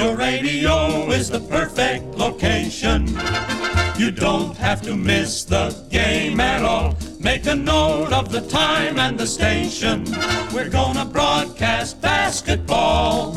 Your radio is the perfect location. You don't have to miss the game at all. Make a note of the time and the station. We're gonna broadcast basketball.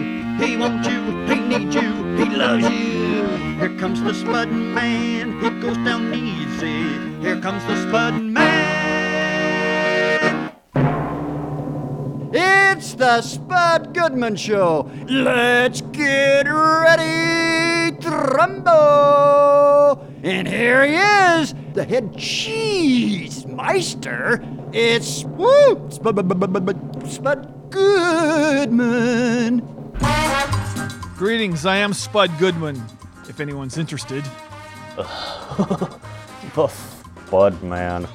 He wants you, he needs you, he loves you. Here comes the spudding man, he goes down easy. Here comes the spudding man. It's the Spud Goodman Show. Let's get ready to rumble. And here he is, the head cheese meister. It's woo, Spud, Spud Goodman. Greetings, I am Spud Goodman, if anyone's interested. Spud Man.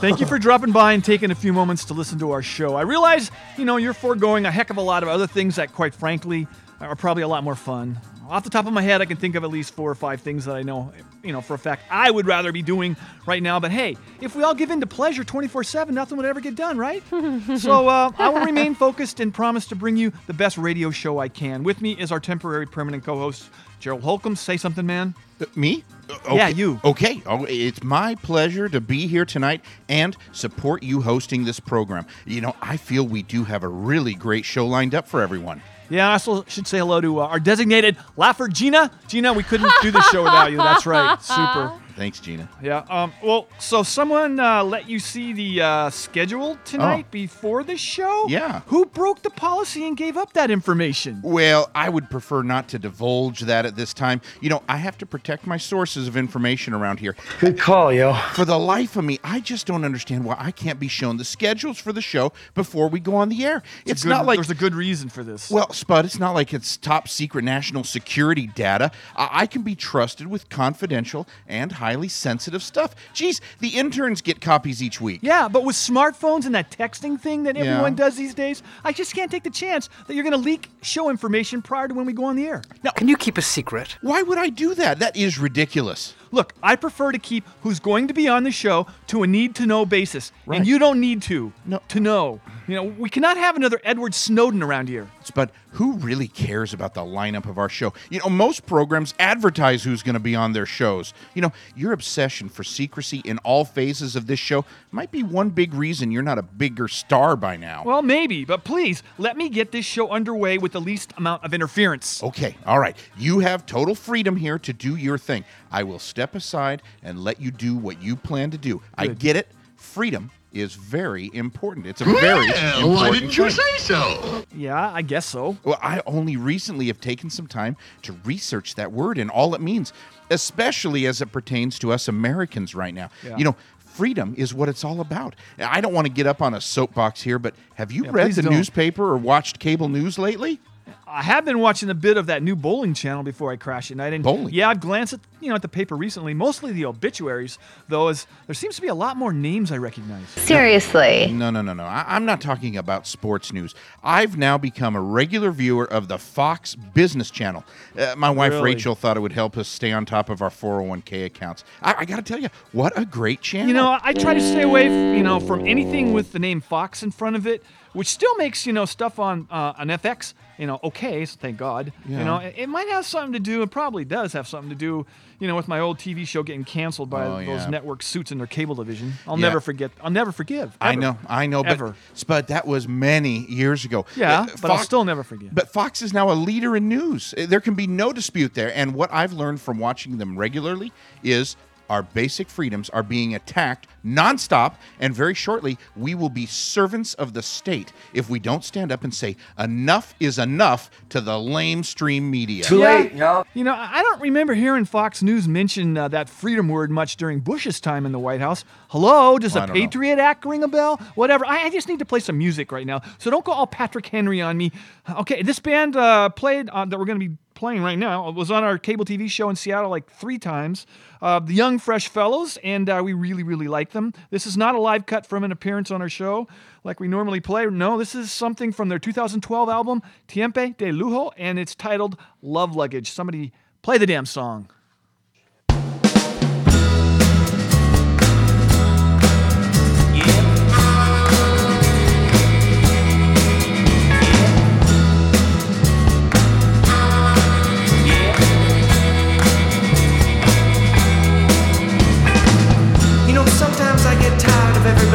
Thank you for dropping by and taking a few moments to listen to our show. I realize, you know, you're foregoing a heck of a lot of other things that, quite frankly, are probably a lot more fun. Off the top of my head, I can think of at least four or five things that I know, you know, for a fact I would rather be doing right now. But hey, if we all give in to pleasure 24 7, nothing would ever get done, right? so uh, I will remain focused and promise to bring you the best radio show I can. With me is our temporary permanent co host, Gerald Holcomb. Say something, man. Uh, Me? Uh, Yeah, okay. you. Okay. Oh, it's my pleasure to be here tonight and support you hosting this program. You know, I feel we do have a really great show lined up for everyone. Yeah, I also should say hello to uh, our designated laugher, Gina. Gina, we couldn't do this show without you. That's right. Super. Thanks, Gina. Yeah. Um. Well, so someone uh, let you see the uh, schedule tonight Oh. before the show. Yeah. Who broke the policy and gave up that information? Well, I would prefer not to divulge that at this time. You know, I have to protect my sources of information around here. Good call, yo. For the life of me, I just don't understand why I can't be shown the schedules for the show before we go on the air. It's, Good- not like there's a good reason for this. Well, Spud, it's not like it's top secret national security data. I, I can be trusted with confidential and highly sensitive stuff. Geez, the interns get copies each week. yeah, but with smartphones and that texting thing that Yeah. everyone does these days, I just can't take the chance that you're going to leak show information prior to when we go on the air. Now, Can you keep a secret? Why would I do that? That is ridiculous. Look, I prefer to keep who's going to be on the show to a need to know basis. And you don't need to No. to know. You know, we cannot have another Edward Snowden around here. Spud, who really cares about the lineup of our show? You know, most programs advertise who's going to be on their shows. You know, your obsession for secrecy in all phases of this show might be one big reason you're not a bigger star by now. Well, maybe, but please let me get this show underway with the least amount of interference. Okay, all right. You have total freedom here to do your thing. I will step aside and let you do what you plan to do. I get it. Freedom is very important. It's a very important thing. Why didn't you say so? Yeah, I guess so. Well, I only recently have taken some time to research that word and all it means, especially as it pertains to us Americans right now. Yeah. You know, freedom is what it's all about. I don't want to get up on a soapbox here, but have you Yeah, read the don't. newspaper or watched cable news lately? I have been watching a bit of that new bowling channel before I crash at night. And Bowling? Yeah, I've glanced at you know at the paper recently, mostly the obituaries, though, as there seems to be a lot more names I recognize. Seriously. No, no, no, no. I- I'm not talking about sports news. I've now become a regular viewer of the Fox Business Channel. Uh, my wife Really? Rachel thought it would help us stay on top of our 401k accounts. I, I got to tell you, what a great channel. You know, I I try to stay away, f- you know, from anything with the name Fox in front of it, which still makes you know stuff on uh, on FX, you know, okay. So thank God. You know, it, it might have something to do. It probably does have something to do. You know, with my old TV show getting canceled by Oh, those yeah. network suits in their cable division. I'll Yeah. never forget. I'll never forgive. I know, I know, Ever. but Spud, that was many years ago. Yeah, Uh, but I'll still never forgive. But Fox is now a leader in news. Uh, There can be no dispute there. And what I've learned from watching them regularly is our basic freedoms are being attacked nonstop. And very shortly, we will be servants of the state if we don't stand up and say, enough is enough to the lamestream media. Too late, y'all. You know, I I don't remember hearing Fox News mention uh, that freedom word much during Bush's time in the White House. Hello, does Well, I the don't know. Patriot Act ring a bell? Whatever. I, I just need to play some music right now. So don't go all Patrick Henry on me. Okay, this band uh, played uh, that we're going to be playing right now was on our cable TV show in Seattle like three times. Uh, the Young Fresh Fellows, and uh, we really, really like them. This is not a live cut from an appearance on our show like we normally play. No, this is something from their 2012 album, Tiempo de Lujo, and it's titled Love Luggage. Somebody play the damn song.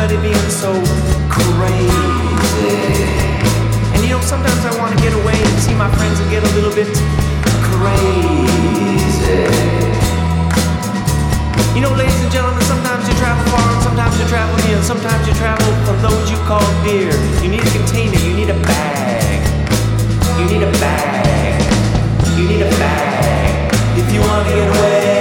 Tired being so crazy. And you know, sometimes I want to get away and see my friends and get a little bit crazy. You know, ladies and gentlemen, sometimes you travel far and sometimes you travel near, sometimes you travel from those you call dear. You need a container, you need a bag. You need a bag. You need a bag. If you want to get away,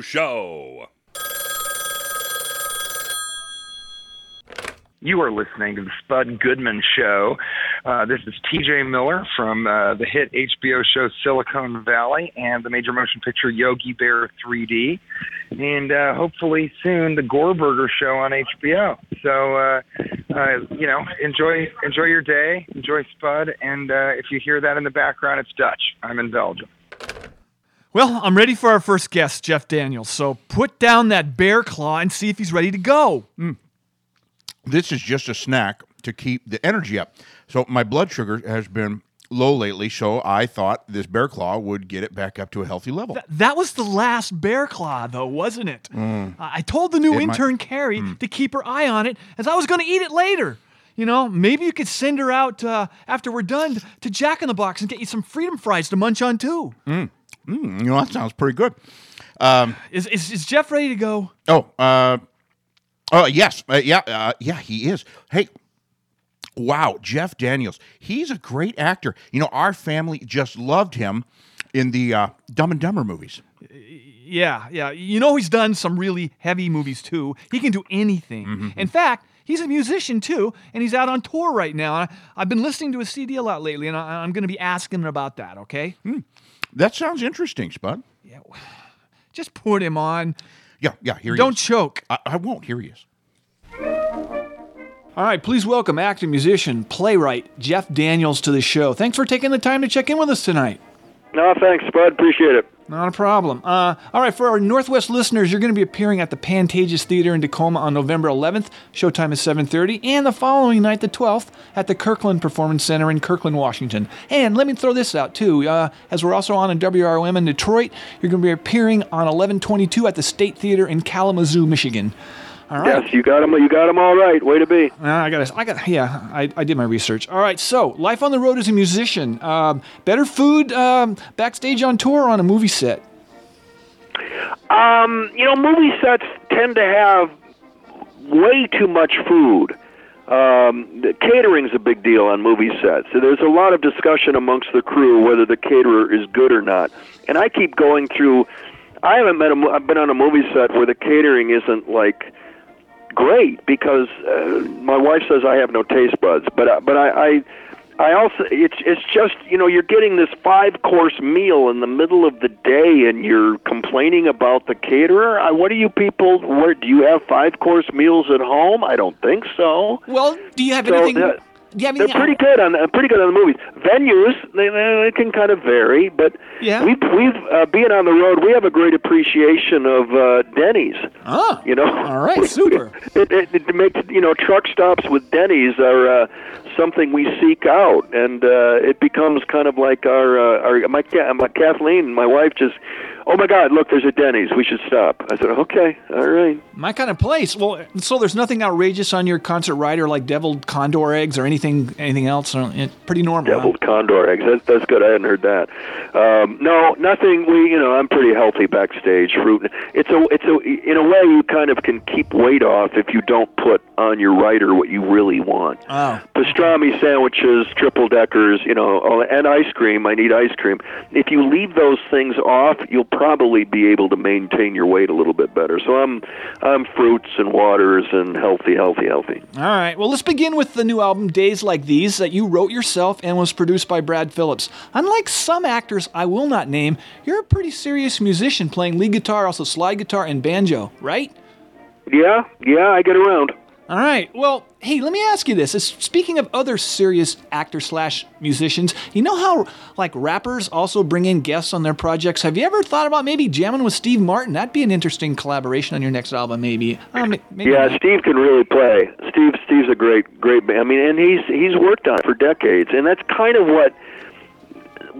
Show. You are listening to the Spud Goodman Show. Uh, this is TJ Miller from uh, the hit HBO show Silicon Valley and the major motion picture Yogi Bear 3D. And uh, hopefully soon the Gorburger show on HBO. So, uh, uh, you know, enjoy enjoy your day, enjoy Spud. And uh, if you hear that in the background, it's Dutch. I'm in Belgium. Well, I'm ready for our first guest, Jeff Daniels. So put down that bear claw and see if he's ready to go. this is just a snack to keep the energy up. So my blood sugar has been low lately, so I thought this bear claw would get it back up to a healthy level. That was the last bear claw, though, wasn't it? Uh, I told the new It might- intern Carrie to keep her eye on it, as I was going to eat it later. You know, maybe you could send her out uh, after we're done to Jack in the Box and get you some freedom fries to munch on too. Mm, you know that sounds pretty good. Is, is is Jeff ready to go? Oh, uh, oh yes, uh, yeah, uh, yeah, he is. Hey, wow, Jeff Daniels, he's a great actor. You know, our family just loved him in the uh, Dumb and Dumber movies. Yeah, yeah. You know he's done some really heavy movies too. He can do anything. In fact, he's a musician too, and he's out on tour right now. I, I've been listening to his CD a lot lately, and I, I'm going to be asking him about that. Okay? That sounds interesting, Spud. Yeah. Just put him on. Yeah, yeah. Here he is. Don't is. choke. I, I won't. Here he is. All right, please welcome actor, musician, playwright Jeff Daniels to the show. Thanks for taking the time to check in with us tonight. No, thanks, Spud. Appreciate it. Not a problem. Uh, all right, for our Northwest listeners, you're going to be appearing at the Pantages Theater in Tacoma on November 11th. Showtime is 7:30, and the following night, the 12th, at the Kirkland Performance Center in Kirkland, Washington. And let me throw this out too, uh, as we're also on in WROM in Detroit. You're going to be appearing on 11:22 at the State Theater in Kalamazoo, Michigan. All right. Yes, you got them. You got him all right. Way to be. Uh, I got. I got. Yeah, I, I did my research. All right. So, life on the road as a musician. Um, better food um, backstage on tour or on a movie set. Um, you know, movie sets tend to have way too much food. Um, the catering's a big deal on movie sets. So there's a lot of discussion amongst the crew whether the caterer is good or not. And I keep going through. I haven't been. A, I've been on a movie set where the catering isn't like great because uh, my wife says I have no taste buds. But uh, but I, I I also it's it's just you know you're getting this five course meal in the middle of the day and you're complaining about the caterer. I, what do you people? Where do you have five course meals at home? I don't think so. Well, do you have So anything? that- do you have They're anything? pretty good on uh, pretty good on the movies. Venues they, they, can kind of vary, but Yeah. we've we've uh, being on the road, we have a great appreciation of uh, Denny's. Oh, You know, all right, super. it, it, it makes you know truck stops with Denny's are uh, something we seek out, and uh, it becomes kind of like our uh, our my, Ca- my Kathleen, my wife, just oh my God, look, there's a Denny's, we should stop. I said, okay, all right. My kind of place. Well, so there's nothing outrageous on your concert rider like deviled condor eggs or anything anything else. It's pretty normal. huh? Deviled condor eggs. That's that's good. I hadn't heard that. Um, no, nothing. We, you know, I'm pretty healthy backstage. Fruit. It's a, it's a. In a way, you kind of can keep weight off if you don't put on your rider what you really want. Oh, pastrami sandwiches, triple deckers, you know, and ice cream. I need ice cream. If you leave those things off, you'll probably be able to maintain your weight a little bit better. So I'm, I'm fruits and waters and healthy, healthy, healthy. all right. Well, let's begin with the new album "Days Like These" that you wrote yourself and was produced by Brad Phillips. Unlike some actors I will not name, you're a pretty serious musician playing lead guitar, also slide guitar and banjo, right? Yeah, yeah, I get around. All right. Well, hey, let me ask you this. Speaking of other serious actor slash musicians, you know how like rappers also bring in guests on their projects? Have you ever thought about maybe jamming with Steve Martin? That'd be an interesting collaboration on your next album, maybe. Um, maybe Yeah, not. Steve can really play. Steve, Steve's a great, great. ba- I mean, and he's he's worked on it for decades, and that's kind of what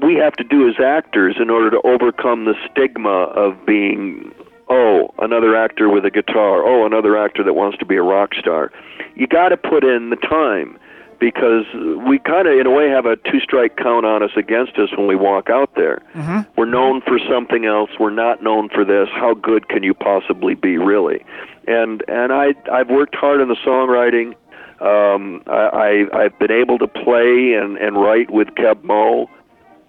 we have to do as actors in order to overcome the stigma of being oh another actor with a guitar oh another actor that wants to be a rock star. You got to put in the time because we kind of in a way have a two strike count on us against us when we walk out there. We're known for something else. We're not known for this. How good can you possibly be really? And and i i've worked hard on the songwriting. Um i, I i've been able to play and and write with keb mo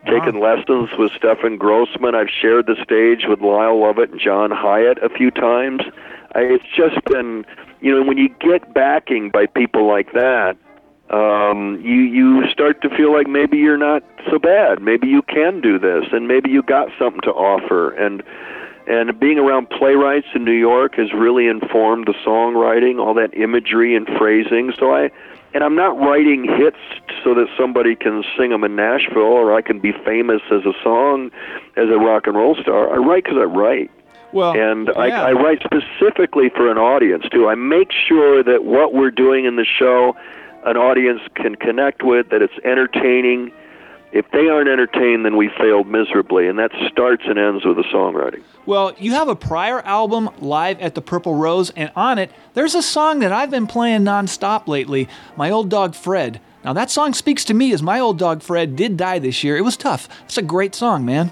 taken lessons with Stefan Grossman. I've shared the stage with Lyle Lovett and John Hiatt a few times. I, it's just been, you know, when you get backing by people like that, um, you you start to feel like maybe you're not so bad. Maybe you can do this, and maybe you got something to offer. And and being around playwrights in New York has really informed the songwriting, all that imagery and phrasing. So I, and I'm not writing hits so that somebody can sing them in Nashville or I can be famous as a song, as a rock and roll star. I write because I write. Well, And yeah. I, I write specifically for an audience too. I make sure that what we're doing in the show, an audience can connect with, that it's entertaining. If they aren't entertained, then we failed miserably, and that starts and ends with the songwriting. Well, you have a prior album live at the Purple Rose, and on it, there's a song that I've been playing nonstop lately My Old Dog Fred. Now, that song speaks to me as my old dog Fred did die this year. It was tough. It's a great song, man.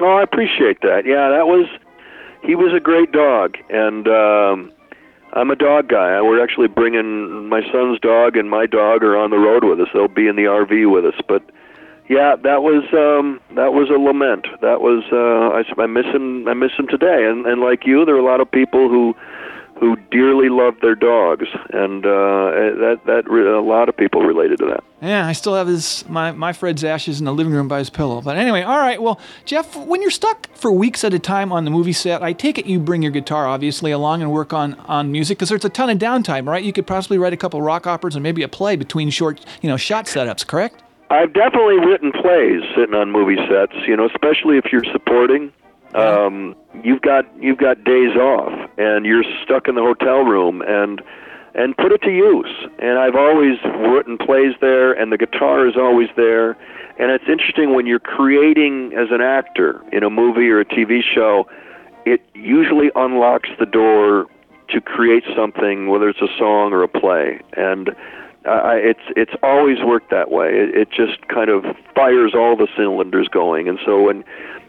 Oh, I appreciate that. Yeah, that was he was a great dog, and um, I'm a dog guy. We're actually bringing my son's dog and my dog are on the road with us. They'll be in the RV with us, but Yeah, that was um, that was a lament. That was uh, I, I miss him. I miss him today. And and like you, there are a lot of people who who dearly love their dogs, and uh, that that re- a lot of people related to that. Yeah, I still have his my, my Fred's ashes in the living room by his pillow. But anyway, all right. Well, Jeff, when you're stuck for weeks at a time on the movie set, I take it you bring your guitar obviously along and work on on music because there's a ton of downtime, right? You could possibly write a couple rock operas and maybe a play between short, you know, shot setups, correct? I've definitely written plays sitting on movie sets. You know, especially if you're supporting. Um, you've got you've got days off, and you're stuck in the hotel room, and and put it to use. And I've always written plays there, and the guitar is always there. And it's interesting when you're creating as an actor in a movie or a TV show, it usually unlocks the door to create something, whether it's a song or a play. And I, it's it's always worked that way. It, it just kind of fires all the cylinders going. And so when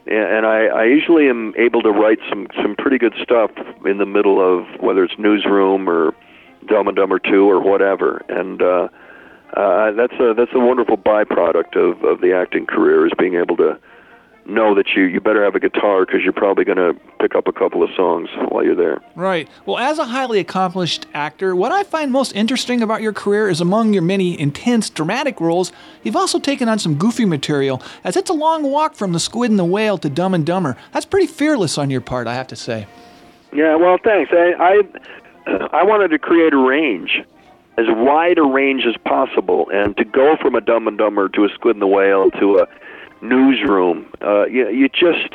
and I, I usually am able to write some some pretty good stuff in the middle of whether it's newsroom or Dumb and Dumber Two or whatever. And uh, uh, that's a that's a wonderful byproduct of of the acting career is being able to know that you you better have a guitar because you're probably going to pick up a couple of songs while you're there. Right. Well, as a highly accomplished actor, what I find most interesting about your career is among your many intense dramatic roles, you've also taken on some goofy material, as it's a long walk from The Squid and the Whale to Dumb and Dumber. That's pretty fearless on your part, I have to say. Yeah, well, thanks. I I, I wanted to create a range, as wide a range as possible, and to go from a Dumb and Dumber to a Squid and the Whale to a newsroom. Uh, you, you just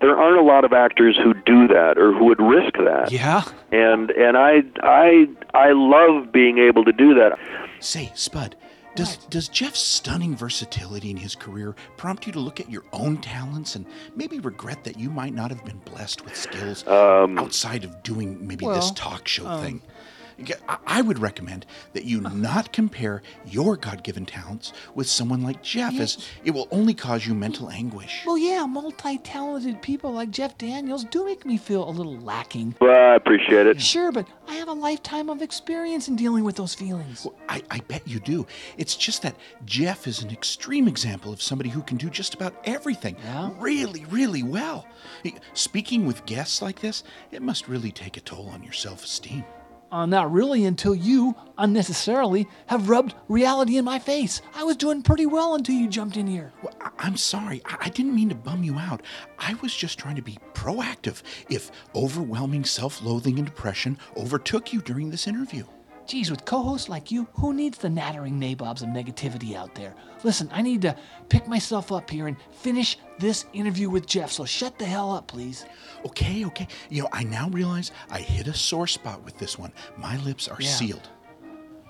there aren't a lot of actors who do that or who would risk that. Yeah. And and I I I love being able to do that. Say, Spud, does does Jeff's stunning versatility in his career prompt you to look at your own talents and maybe regret that you might not have been blessed with skills Um, outside of doing maybe well, this talk show um, thing? I- I would recommend that you not compare your God-given talents with someone like Jeff, as it will only cause you mental anguish. Well, yeah, multi talented people like Jeff Daniels do make me feel a little lacking. Well, I appreciate it. Sure, but I have a lifetime of experience in dealing with those feelings. I, I bet you do. It's just that Jeff is an extreme example of somebody who can do just about everything really, really well. Speaking with guests like this, it must really take a toll on your self esteem. Uh, not really until you, unnecessarily, have rubbed reality in my face. I was doing pretty well until you jumped in here. I'm sorry, I I didn't mean to bum you out. I was just trying to be proactive if overwhelming self loathing and depression overtook you during this interview. Geez, with co hosts like you, who needs the nattering nabobs of negativity out there? Listen, I need to pick myself up here and finish this interview with Jeff, so shut the hell up, please. Okay, okay. You know, I now realize I hit a sore spot with this one. My lips are Yeah. sealed.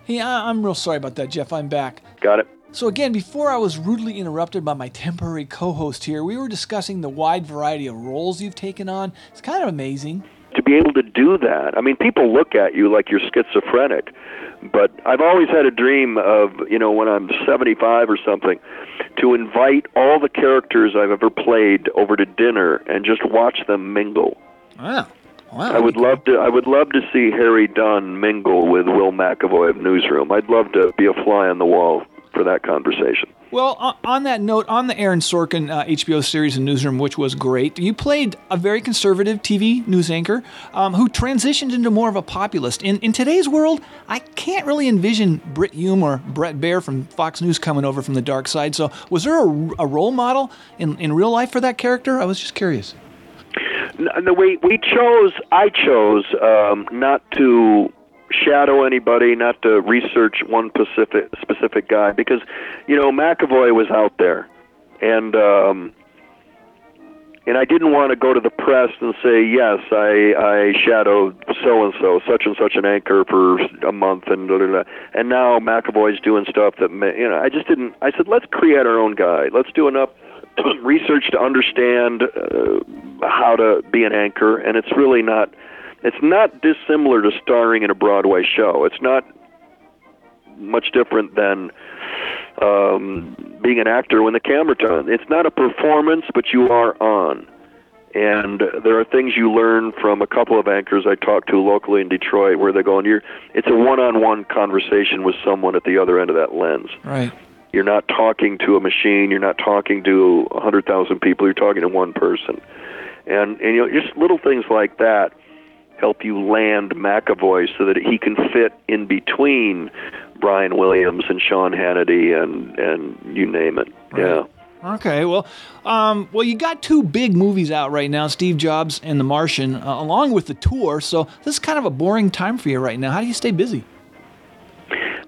Hey, I- I'm real sorry about that, Jeff. I'm back. Got it. So, again, before I was rudely interrupted by my temporary co host here, we were discussing the wide variety of roles you've taken on. It's kind of amazing. To be able to do that. I mean, people look at you like you're schizophrenic, but I've always had a dream of, you know, when I'm 75 or something, to invite all the characters I've ever played over to dinner and just watch them mingle. Wow. Wow. I would love to. I would love to see Harry Dunn mingle with Will McAvoy of Newsroom. I'd love to be a fly on the wall for that conversation. Well, on, that note, on the Aaron Sorkin uh, HBO series in Newsroom, which was great, you played a very conservative TV news anchor um, who transitioned into more of a populist. In, in today's world, I can't really envision Brit Hume or Bret Baier from Fox News coming over from the dark side. So, was there a, a role model in, in real life for that character? I was just curious. No, we we chose. I chose um, not to shadow anybody, not to research one specific specific guy, because you know McAvoy was out there, and um, and I didn't want to go to the press and say yes, I I shadowed so and so, such and such an anchor for a month, and da, da, da. and now McAvoy's doing stuff that you know. I just didn't. I said let's create our own guy. Let's do enough research to understand uh, how to be an anchor, and it's really not. It's not dissimilar to starring in a Broadway show. It's not much different than um, being an actor when the camera turns. It's not a performance, but you are on. And there are things you learn from a couple of anchors I talked to locally in Detroit, where they're going, "You're." It's a one-on-one conversation with someone at the other end of that lens. Right. You're not talking to a machine. You're not talking to a hundred thousand people. You're talking to one person, and and you know just little things like that help you land McAvoy so that he can fit in between Brian Williams and Sean Hannity and and you name it. Yeah. Okay, well, um, well, you got two big movies out right now, Steve Jobs and The Martian, uh, along with the tour. So this is kind of a boring time for you right now. How do you stay busy?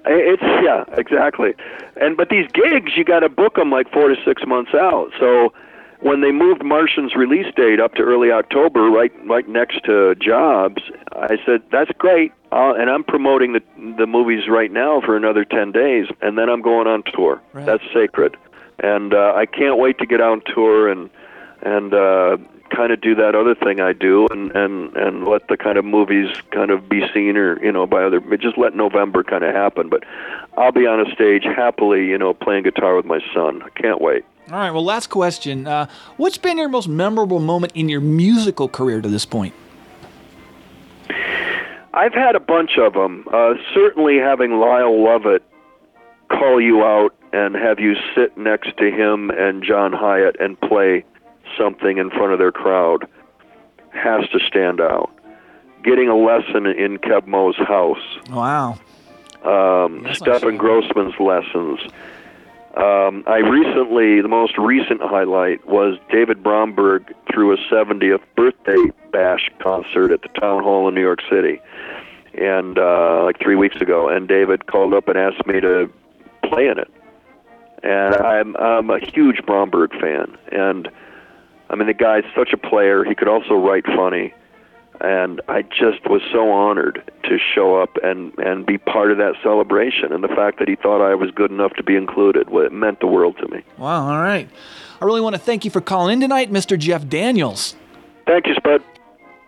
It's yeah, exactly. And but these gigs, you got to book them like four to six months out. So when they moved Martian's release date up to early October, right right next to Jobs, I said that's great. Uh, and I'm promoting the the movies right now for another ten days, and then I'm going on tour. Right. That's sacred, and uh, I can't wait to get on tour and and uh, kind of do that other thing I do, and and and let the kind of movies kind of be seen or you know by other. Just let November kind of happen, but I'll be on a stage happily, you know, playing guitar with my son. I can't wait. All right, well, last question. Uh, what's been your most memorable moment in your musical career to this point? I've had a bunch of them. Uh, certainly, having Lyle Lovett call you out and have you sit next to him and John Hiatt and play something in front of their crowd has to stand out. Getting a lesson in Keb Mo's house, Wow. um, That's not Stefan Grossman's lessons. Um, I recently, the most recent highlight was David Bromberg threw a 70th birthday bash concert at the Town Hall in New York City, and uh, like three weeks ago. And David called up and asked me to play in it. And I'm I'm a huge Bromberg fan, and I mean the guy's such a player. He could also write funny and I just was so honored to show up and and be part of that celebration. And the fact that he thought I was good enough to be included, well, it meant the world to me. Wow, all right. I really want to thank you for calling in tonight, Mr. Jeff Daniels. Thank you, Spud.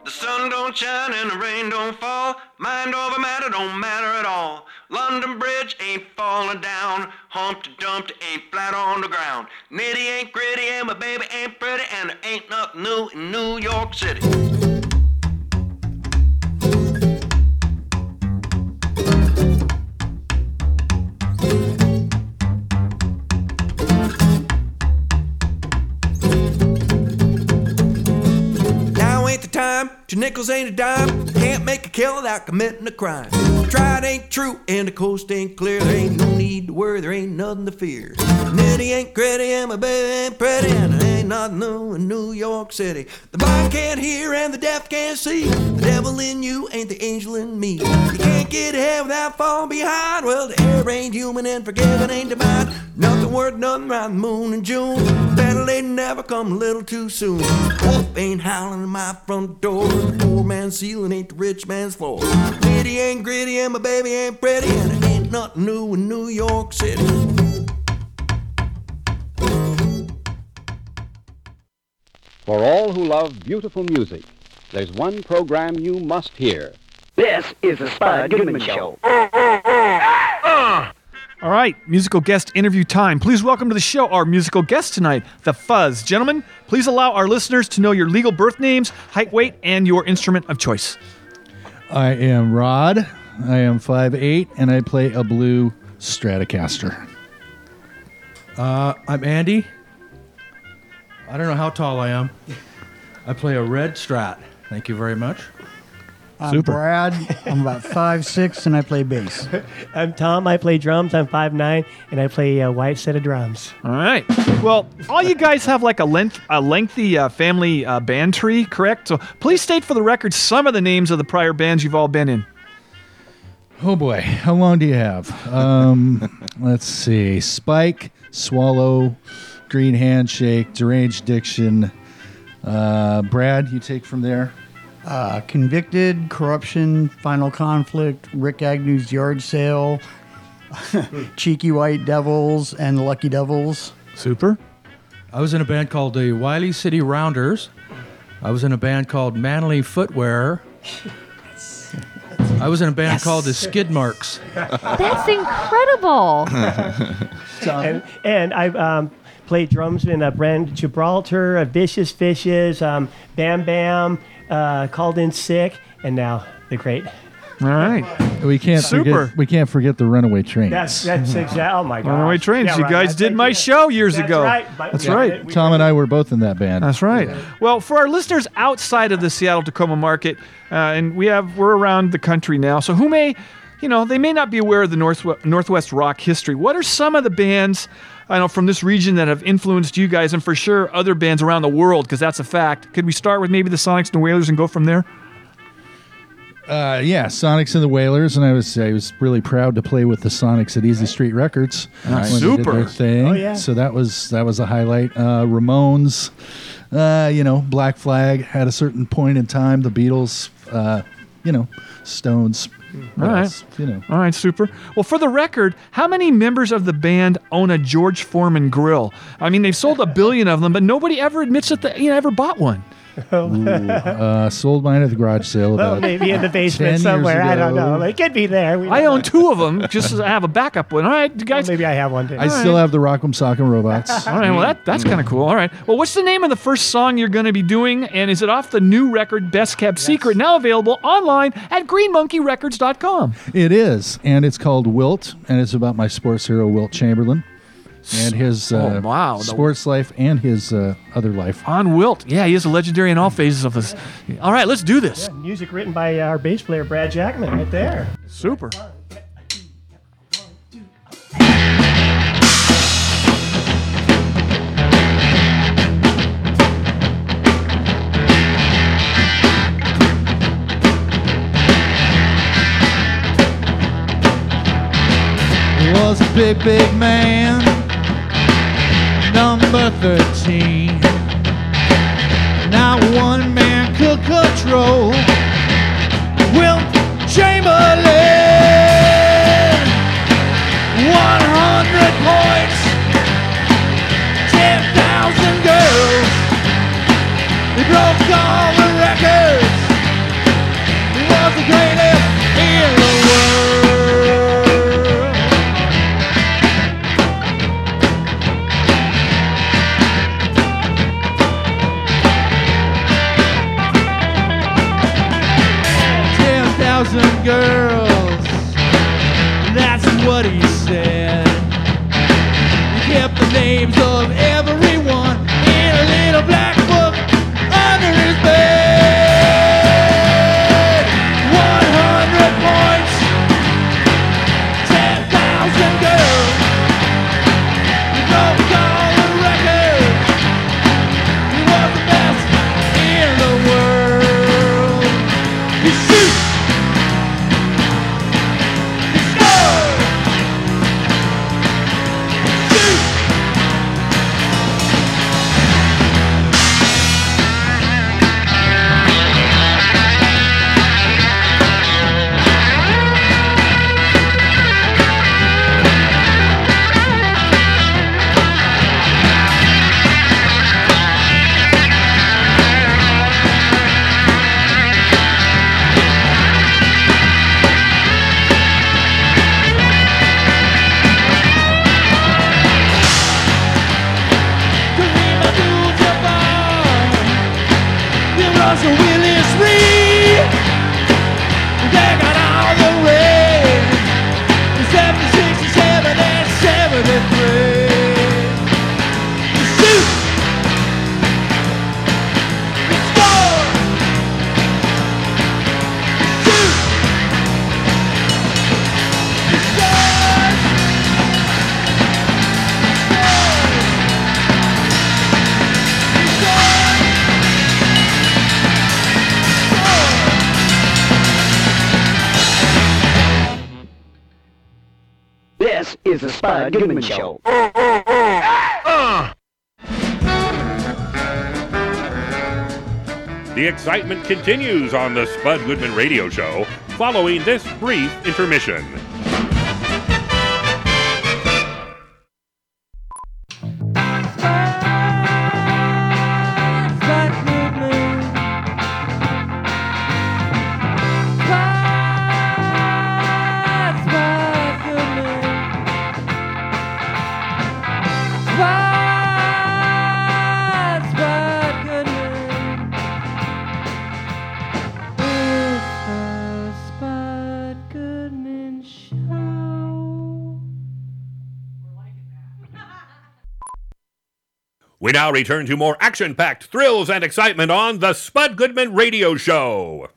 The sun don't shine and the rain don't fall. Mind over matter don't matter at all. London Bridge ain't falling down. Humpty Dumpty ain't flat on the ground. Nitty ain't gritty and my baby ain't pretty and there ain't nothing new in New York City. Two nickels ain't a dime. Can't make a kill without committing a crime. Tried ain't true and the coast ain't clear. There ain't no need to worry, there ain't nothing to fear. Nitty ain't gritty and my baby ain't pretty and there nothing new in New York City. The blind can't hear and the deaf can't see. The devil in you ain't the angel in me. You can't get ahead without falling behind. Well, the air ain't human and forgiving ain't divine. Nothing worth nothing round the moon in June. Better late never come a little too soon. Wolf ain't howling at my front door. The poor man's ceiling ain't the rich man's floor. Nitty ain't gritty and my baby ain't pretty. And there ain't nothing new in New York City. For all who love beautiful music, there's one program you must hear. This is the Spud Goodman Show. All right, musical guest interview time. Please welcome to the show our musical guest tonight, The Fuzz. Gentlemen, please allow our listeners to know your legal birth names, height, weight, and your instrument of choice. I am Rod. I am 5'8", and I play a blue Stratocaster. Uh, I'm Andy. I don't know how tall I am. I play a red Strat. Thank you very much. I'm Super. Brad. I'm about five six, and I play bass. I'm Tom. I play drums. I'm 5'9", and I play a white set of drums. All right. Well, all you guys have like a length, a lengthy uh, family uh, band tree, correct? So please state for the record some of the names of the prior bands you've all been in. Oh boy, how long do you have? Um, let's see: Spike, Swallow, Green Handshake, Deranged Diction. Uh, Brad, you take from there. Uh, convicted, corruption, final conflict, Rick Agnew's yard sale, Cheeky White Devils, and the Lucky Devils. Super. I was in a band called the Wiley City Rounders. I was in a band called Manly Footwear. I was in a band called the Skid Marks. That's incredible. and, and I've um, played drums in a brand Gibraltar, uh, Vicious Fishes, um, Bam Bam, uh, Called In Sick, and now the great All right. We can't Super. forget. We can't forget the runaway train. That's that's exactly. Oh my god. Runaway Trains. you guys did my show years That's ago. right, but- That's yeah, right. we- Tom and I were both in that band. That's right. Well, for our listeners outside of the Seattle Tacoma market, uh, and we have we're around the country now, so who may, you know, they may not be aware of the North Northwest rock history. What are some of the bands? I know from this region that have influenced you guys, and for sure other bands around the world, because that's a fact. Could we start with maybe the Sonics and the Whalers and go from there? Uh, yeah, Sonics and the Whalers, and I was I was really proud to play with the Sonics at Easy Street Records. Ah, when they did super. their thing. Oh, yeah. So that was that was a highlight. Uh, Ramones, uh, you know, Black Flag at a certain point in time. The Beatles, uh, you know, Stones. All right. else? You know. All right, super. Well, for the record, how many members of the band own a George Foreman grill? I mean, they've sold a billion of them, but nobody ever admits that they you know, ever bought one. Ooh, uh, sold mine at the garage sale Well, maybe in the basement somewhere. I don't ago. know. It could be there. We I don't own know. two of them just as I have a backup one. All right, you guys. Maybe I have one too. I still have the Rock'em Sock'em Robots. All right, well that that's kind of cool. All right, well, what's the name of the first song you're going to be doing, and is it off the new record Best Kept Secret, now available online at GreenMonkeyRecords.com? It is, and it's called Wilt, and it's about my sports hero Wilt Chamberlain and his uh, Oh, wow. Sports life and his uh, other life. On Wilt, yeah, he is a legendary in all phases of this. All right, let's do this. Music written by our bass player Brad Jackman, right there. Super. He was a big, big man, number 13. Not one man could control Goodman Show. Ah! The excitement continues on the Spud Goodman Radio Show following this brief intermission. Return to more action packed thrills and excitement on the Spud Goodman Radio Show.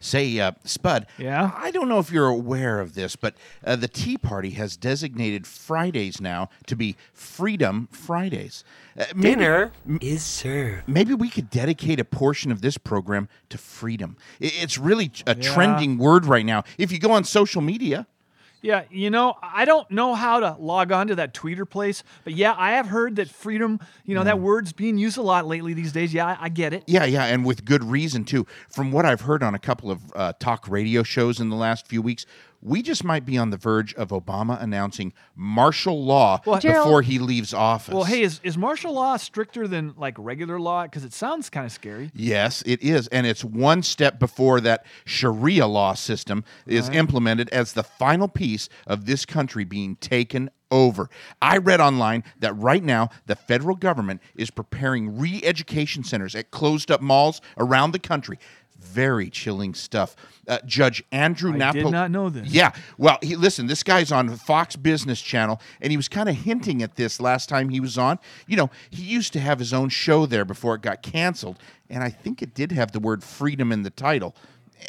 Say, uh, Spud. Yeah? I don't know if you're aware of this, but uh, the Tea Party has designated Fridays now to be Freedom Fridays. Uh, maybe- Dinner m- is served. Maybe we could dedicate a portion of this program to freedom. It's really a Yeah. trending word right now. If you go on social media, Yeah, you know, I don't know how to log on to that tweeter place, but yeah, I have heard that freedom, you know, that word's being used a lot lately these days. Yeah, I, I get it. Yeah, yeah, and with good reason too. From what I've heard on a couple of uh, talk radio shows in the last few weeks, we just might be on the verge of Obama announcing martial law Well, Gerald- before he leaves office. Well, hey, is, is martial law stricter than like regular law? Because it sounds kind of scary. Yes, it is. And it's one step before that Sharia law system is Right. implemented as the final piece of this country being taken over. I read online that right now the federal government is preparing re education centers at closed up malls around the country. Very chilling stuff. Uh, Judge Andrew I Napo. did not know this. Yeah. Well, he, listen, this guy's on Fox Business Channel, and he was kind of hinting at this last time he was on. You know, he used to have his own show there before it got canceled, and I think it did have the word freedom in the title.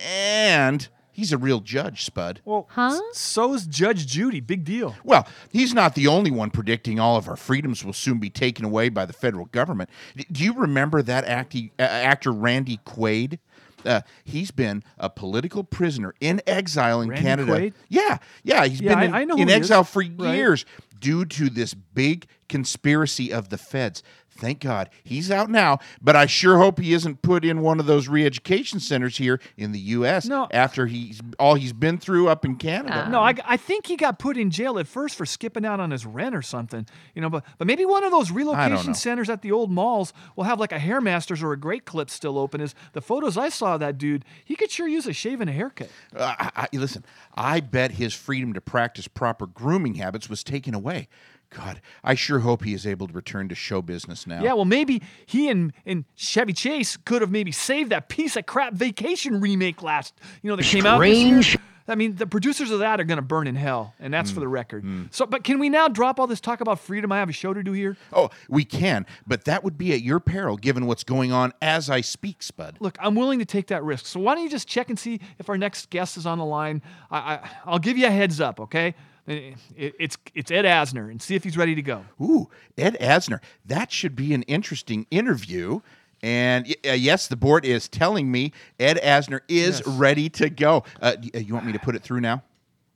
And he's a real judge, Spud. Well, huh? so's Judge Judy. Big deal. Well, he's not the only one predicting all of our freedoms will soon be taken away by the federal government. D- Do you remember that acti- uh, actor Randy Quaid? Uh, he's been a political prisoner in exile in Randy Canada. Quaid? Yeah, yeah, he's Yeah, been I- in, I in he is. exile for Right. years due to this big conspiracy of the feds. Thank God he's out now, but I sure hope he isn't put in one of those re-education centers here in the U.S. No. after he's all he's been through up in Canada. No, I, I think he got put in jail at first for skipping out on his rent or something. You know, but but maybe one of those relocation centers at the old malls will have like a Hairmasters or a Great Clip still open. Is the photos I saw of that dude? He could sure use a shave and a haircut. Uh, I, I, listen, I bet his freedom to practice proper grooming habits was taken away. God, I sure hope he is able to return to show business now. Yeah, well, maybe he and, and Chevy Chase could have maybe saved that piece of crap vacation remake last, you know, that came out. this. Strange. I mean, the producers of that are going to burn in hell, and that's Mm, for the record. So, but can we now drop all this talk about freedom? I have a show to do here. Oh, we can, but that would be at your peril given what's going on as I speak, Spud. Look, I'm willing to take that risk. So why don't you just check and see if our next guest is on the line? I, I I'll give you a heads up, okay? It- it's it's Ed Asner, and see if he's ready to go. Ooh, Ed Asner. That should be an interesting interview. And uh, yes, the board is telling me Ed Asner is Yes. ready to go. Uh, uh, you want me to put it through now?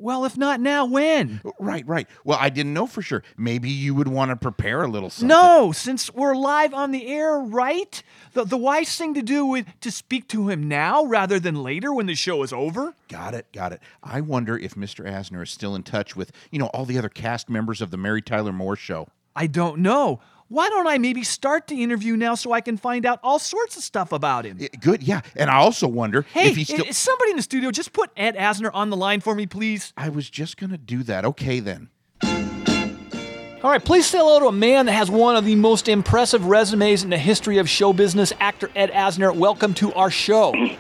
Well, if not now, when? Right, right. Well, I didn't know for sure. Maybe you would want to prepare a little something. No, since we're live on the air, right? The the wise thing to do would to speak to him now rather than later when the show is over. Got it, got it. I wonder if Mr. Asner is still in touch with, you know, all the other cast members of the Mary Tyler Moore show. I don't know. Why don't I maybe start the interview now so I can find out all sorts of stuff about him? Eh, good, yeah. And I also wonder Hey, if he's eh, still. is somebody in the studio just put Ed Asner on the line for me, please? I was just going to do that. Okay, then. All right, please say hello to a man that has one of the most impressive resumes in the history of show business, actor Ed Asner. Welcome to our show.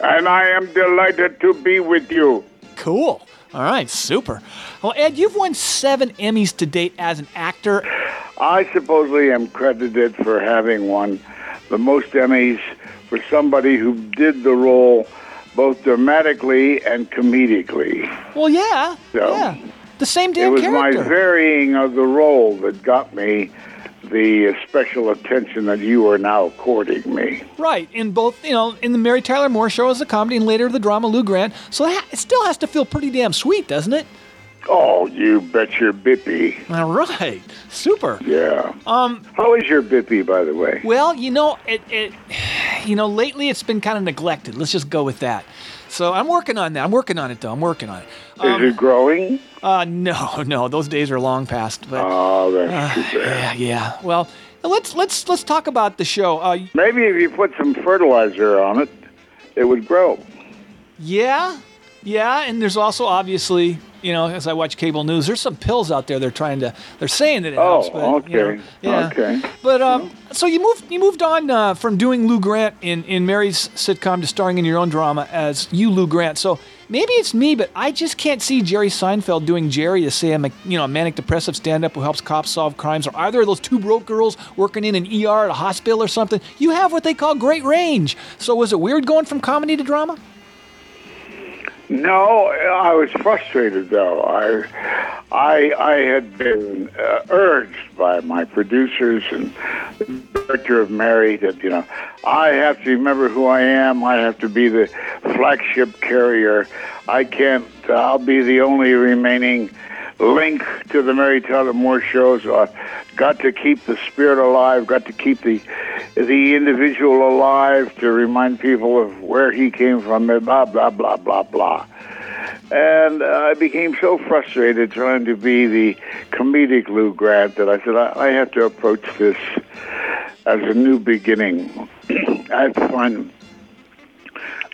And I am delighted to be with you. Cool. All right, super. Well, Ed, you've won seven Emmys to date as an actor. I supposedly am credited for having won the most Emmys for somebody who did the role both dramatically and comedically. Well, yeah, So, yeah, the same damn character. it was character. my varying of the role that got me the special attention that you are now courting me. Right, in both, you know, in the Mary Tyler Moore show as a comedy and later the drama Lou Grant. So that, it still has to feel pretty damn sweet, doesn't it? Oh, you bet your bippy. All right, super. Yeah. Um, How is your bippy, by the way? Well, you know, it, it, you know, lately it's been kind of neglected. Let's just go with that. So I'm working on that. I'm working on it, though. I'm working on it it. is it growing? Uh, no, no, those days are long past. But Oh, that's uh, too bad. yeah, yeah. Well, let's let's let's talk about the show. Uh, Maybe if you put some fertilizer on it, it would grow. yeah, yeah, and there's also obviously, you know, as I watch cable news, there's some pills out there. They're trying to, they're saying that it Oh, helps. But, you know, okay. yeah. Okay. But um, so you moved you moved on uh, from doing Lou Grant in in Mary's sitcom to starring in your own drama as you Lou Grant. So maybe it's me, but I just can't see Jerry Seinfeld doing Jerry to say I'm a you know a manic depressive stand up who helps cops solve crimes, or either of those two broke girls working in an ER at a hospital or something. You have what they call great range. So was it weird going from comedy to drama? No, I was frustrated though. I, I, I had been uh, urged by my producers and the director of Mary that you know I have to remember who I am. I have to be the flagship carrier. I can't. I'll be the only remaining link to the Mary Tyler Moore shows. I've got to keep the spirit alive. Got to keep the the individual alive to remind people of where he came from. Blah blah blah blah blah. And uh, I became so frustrated trying to be the comedic Lou Grant that I said I, I have to approach this as a new beginning. I have to find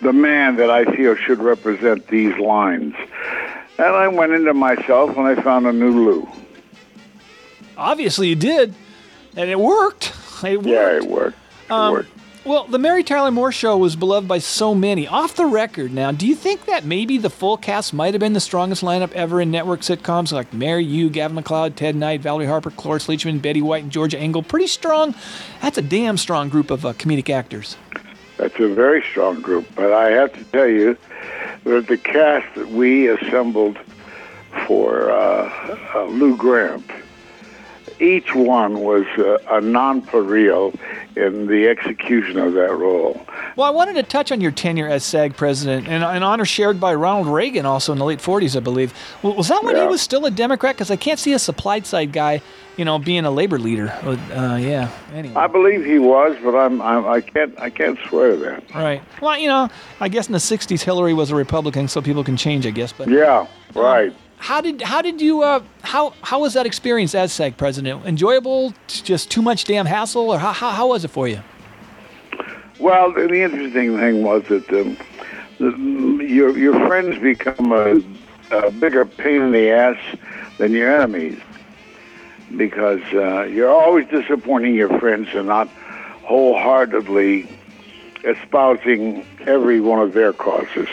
the man that I feel should represent these lines. And I went into myself and I found a new Lou. Obviously, you did, and it worked. It worked. Yeah, it worked. It Um, worked. Well, the Mary Tyler Moore Show was beloved by so many. Off the record now, do you think that maybe the full cast might have been the strongest lineup ever in network sitcoms like Mary, you, Gavin MacLeod, Ted Knight, Valerie Harper, Cloris Leachman, Betty White, and Georgia Engel? Pretty strong. That's a damn strong group of uh, comedic actors. That's a very strong group. But I have to tell you that the cast that we assembled for uh, uh, Lou Grant, each one was uh, a non-pareil in the execution of that role. Well, I wanted to touch on your tenure as SAG president, and an honor shared by Ronald Reagan also in the late 40s, I believe. Was that when he was still a Democrat? Because I can't see a supply side guy, you know, being a labor leader. Uh, yeah. Anyway. I believe he was, but I'm, I'm I can't I can't swear to that. Right. Well, you know, I guess in the '60s Hillary was a Republican, so people can change, I guess. But Yeah, right. how did how did you uh, how how was that experience as SAG president? Enjoyable? Just too much damn hassle, or how how, how was it for you? Well, the the interesting thing was that um, the, your your friends become a, a bigger pain in the ass than your enemies because uh, you're always disappointing your friends and not wholeheartedly espousing every one of their causes.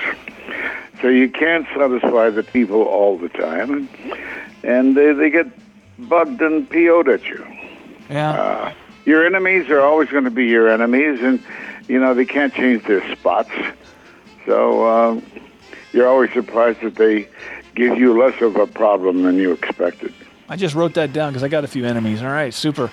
So you can't satisfy the people all the time, and, they, they get bugged and PO'd at you. Yeah. Uh, your enemies are always going to be your enemies, and you know they can't change their spots. So um, you're always surprised that they give you less of a problem than you expected. I just wrote that down because I got a few enemies. All right, super.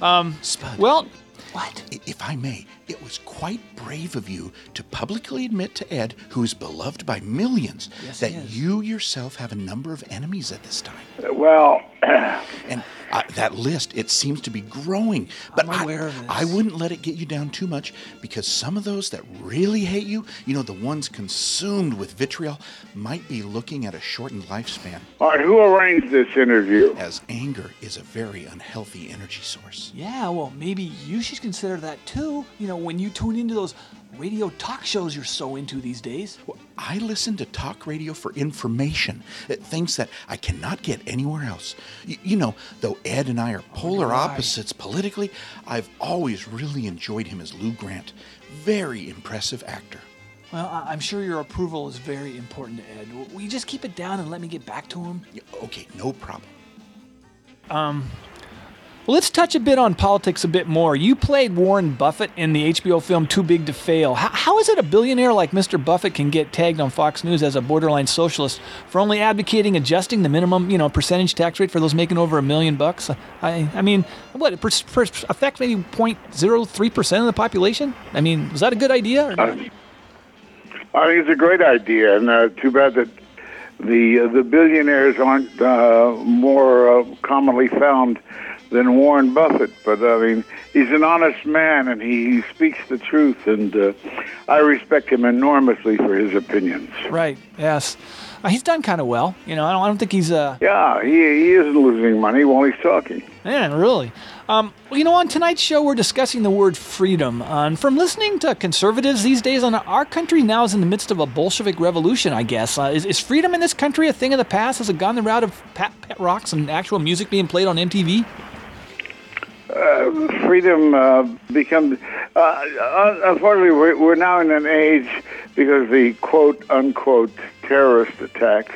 Um, well, What? If I may, it was quite brave of you to publicly admit to Ed, who is beloved by millions, Yes, that you yourself have a number of enemies at this time. Well, and uh, that list, it seems to be growing. But I'm aware I, of this. I wouldn't let it get you down too much because some of those that really hate you, you know, the ones consumed with vitriol, might be looking at a shortened lifespan. all right, who arranged this interview? As anger is a very unhealthy energy source. yeah. Well, maybe you should consider that too. You know, when you tune into those radio talk shows you're so into these days. I listen to talk radio for information, uh, things that I cannot get anywhere else. Y- you know, though Ed and I are polar right. opposites politically, I've always really enjoyed him as Lou Grant. Very impressive actor. Well, I- I'm sure your approval is very important to Ed. Will you just keep it down and let me get back to him? Okay, no problem. Um, well, let's touch a bit on politics a bit more. You played Warren Buffett in the HBO film Too Big to Fail. How, how is it a billionaire like Mr. Buffett can get tagged on Fox News as a borderline socialist for only advocating adjusting the minimum, you know, percentage tax rate for those making over a million bucks? I, I mean, what per, per, affect maybe 0.03 percent of the population? I mean, was that a good idea? I think it's a great idea, and uh, too bad that the uh, the billionaires aren't uh, more uh, commonly found than Warren Buffett. But I mean, he's an honest man, and he, he speaks the truth, and uh, I respect him enormously for his opinions. Right. Yes. Uh, he's done kind of well. You know, I don't, I don't think he's uh. Yeah, he he isn't losing money while he's talking. Yeah, really. Um, well, you know, on tonight's show, we're discussing the word freedom. Uh, and from listening to conservatives these days, on our country now is in the midst of a Bolshevik revolution. I guess uh, is, is freedom in this country a thing of the past? Has it gone the route of pat, pet rocks and actual music being played on MTV? Uh, freedom uh, becomes. Uh, unfortunately, we're, now in an age because the quote unquote terrorist attacks.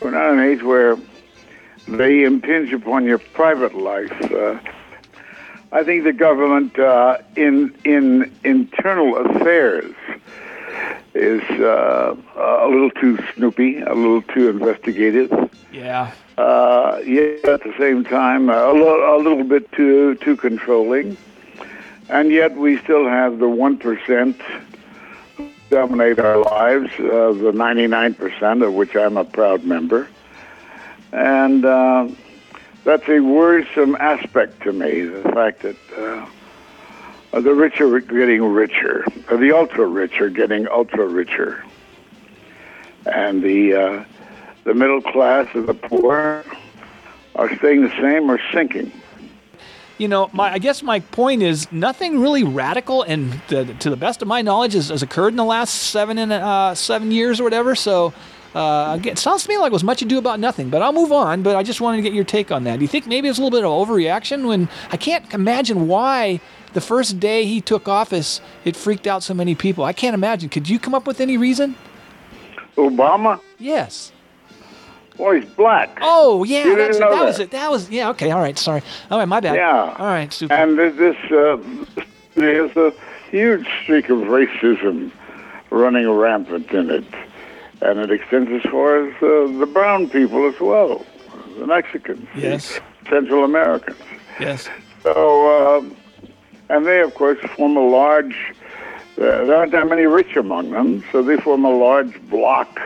We're not in an age where they impinge upon your private life. Uh, I think the government, uh, in in internal affairs, is uh, a little too snoopy, a little too investigative. Yeah. Uh, yet at the same time, a, lo- a little bit too too controlling, and yet we still have the one percent dominate our lives, uh, the ninety nine percent of which I'm a proud member, and uh, that's a worrisome aspect to me. The fact that uh, the rich are getting richer, uh, the ultra rich are getting ultra richer, and the uh, the middle class and the poor are staying the same or sinking. You know, my I guess my point is nothing really radical, and the, to the best of my knowledge, has, has occurred in the last seven and uh, seven years or whatever. So, uh, again, it sounds to me like it was much ado about nothing. But I'll move on. But I just wanted to get your take on that. Do you think maybe it's a little bit of overreaction when I can't imagine why the first day he took office it freaked out so many people? I can't imagine. Could you come up with any reason? Obama? Yes. Well, he's black. Oh yeah, You that's, didn't know that was it. That was yeah. Okay, all right. Sorry. All right, my bad. Yeah. All right, super. And this, this uh, there's a huge streak of racism running rampant in it, and it extends as far as uh, the brown people as well, the Mexicans, Yes. Central Americans. Yes. So, um, and they of course form a large. Uh, there aren't that many rich among them, so they form a large block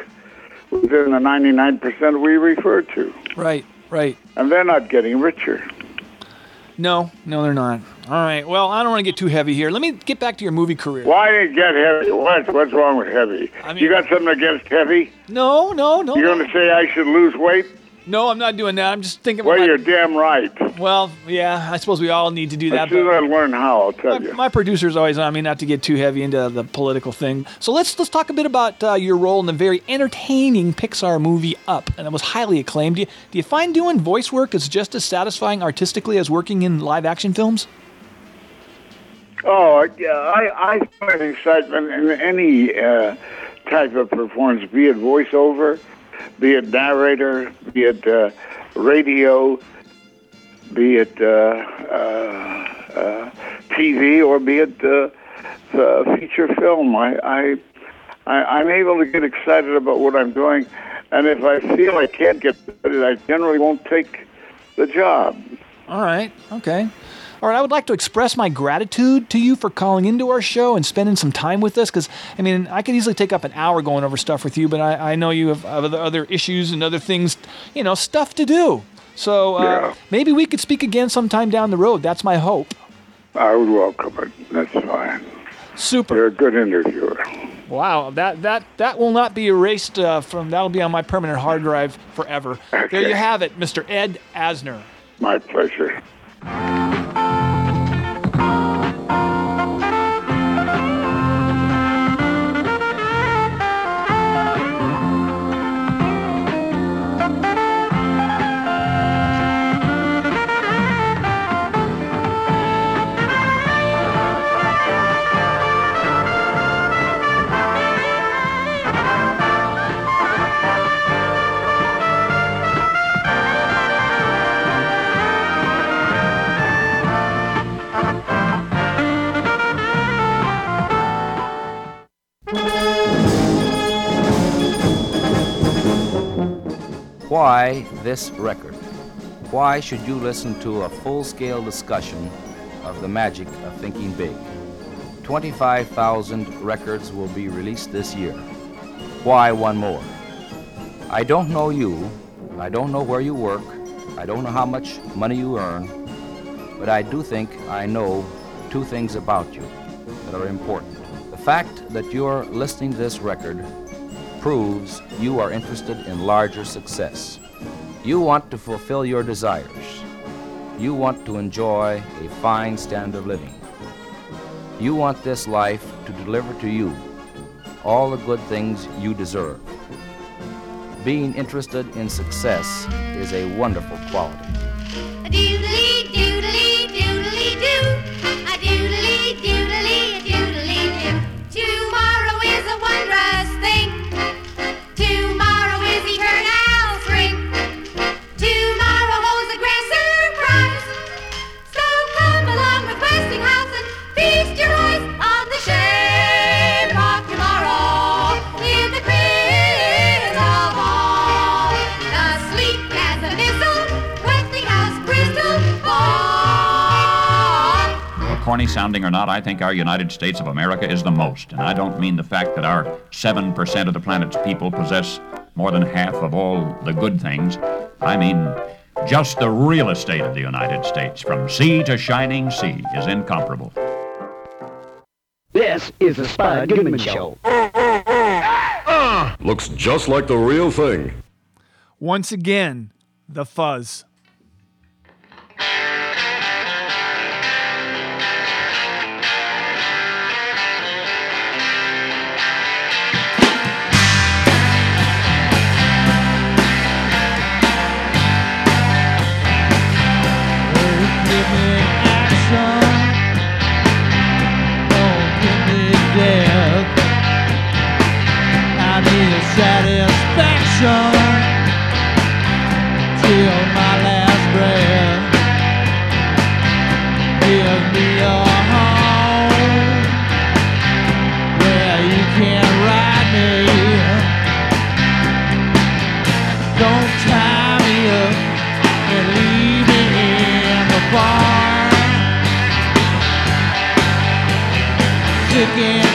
within the 99% we refer to, Right. Right. and they're not getting richer. No, no, they're not. All right. Well, I don't want to get too heavy here. Let me get back to your movie career. Why did it get heavy? What? What's wrong with heavy? I mean, you got something against heavy? No, no, no. You're no. going to say I should lose weight? No, I'm not doing that. I'm just thinking. Well, my- you're damn right. Well, yeah, I suppose we all need to do that. As soon as I learn how, I'll tell you. My producer's always on me not to get too heavy into the political thing. So let's let's talk a bit about uh, your role in the very entertaining Pixar movie Up, and it was highly acclaimed. Do you, do you find doing voice work is just as satisfying artistically as working in live action films? Oh, yeah, I, I find excitement in any uh, type of performance, be it voiceover, be it narrator, be it uh, radio, be it uh, uh, uh, TV, or be it uh, uh, feature film. I, I, I, I'm able to get excited about what I'm doing, and if I feel I can't get it, I generally won't take the job. All right. Okay. All right. I would like to express my gratitude to you for calling into our show and spending some time with us. Because I mean, I could easily take up an hour going over stuff with you, but I, I know you have other other issues and other things, you know, stuff to do. So uh, Yeah. maybe we could speak again sometime down the road. That's my hope. I would welcome it. That's fine. Super. You're a good interviewer. Wow, that that that will not be erased uh, from. That'll be on my permanent hard drive forever. There you have it, Mr. Ed Asner. My pleasure. Why this record? Why should you listen to a full scale discussion of the magic of thinking big? 25,000 records will be released this year. Why one more? I don't know you. I don't know where you work. I don't know how much money you earn. But I do think I know two things about you that are important. The fact that you're listening to this record proves you are interested in larger success. You want to fulfill your desires. You want to enjoy a fine standard of living. You want this life to deliver to you all the good things you deserve. Being interested in success is a wonderful quality. A doodly doo. Tomorrow is a wondrous thing. Corny sounding or not, I think our United States of America is the most. And I don't mean the fact that our 7% of the planet's people possess more than half of all the good things. I mean, just the real estate of the United States, from sea to shining sea, is incomparable. This is the Spud Goodman Show. Ah! Looks just like the real thing. Once again, the fuzz. Satisfaction till Sick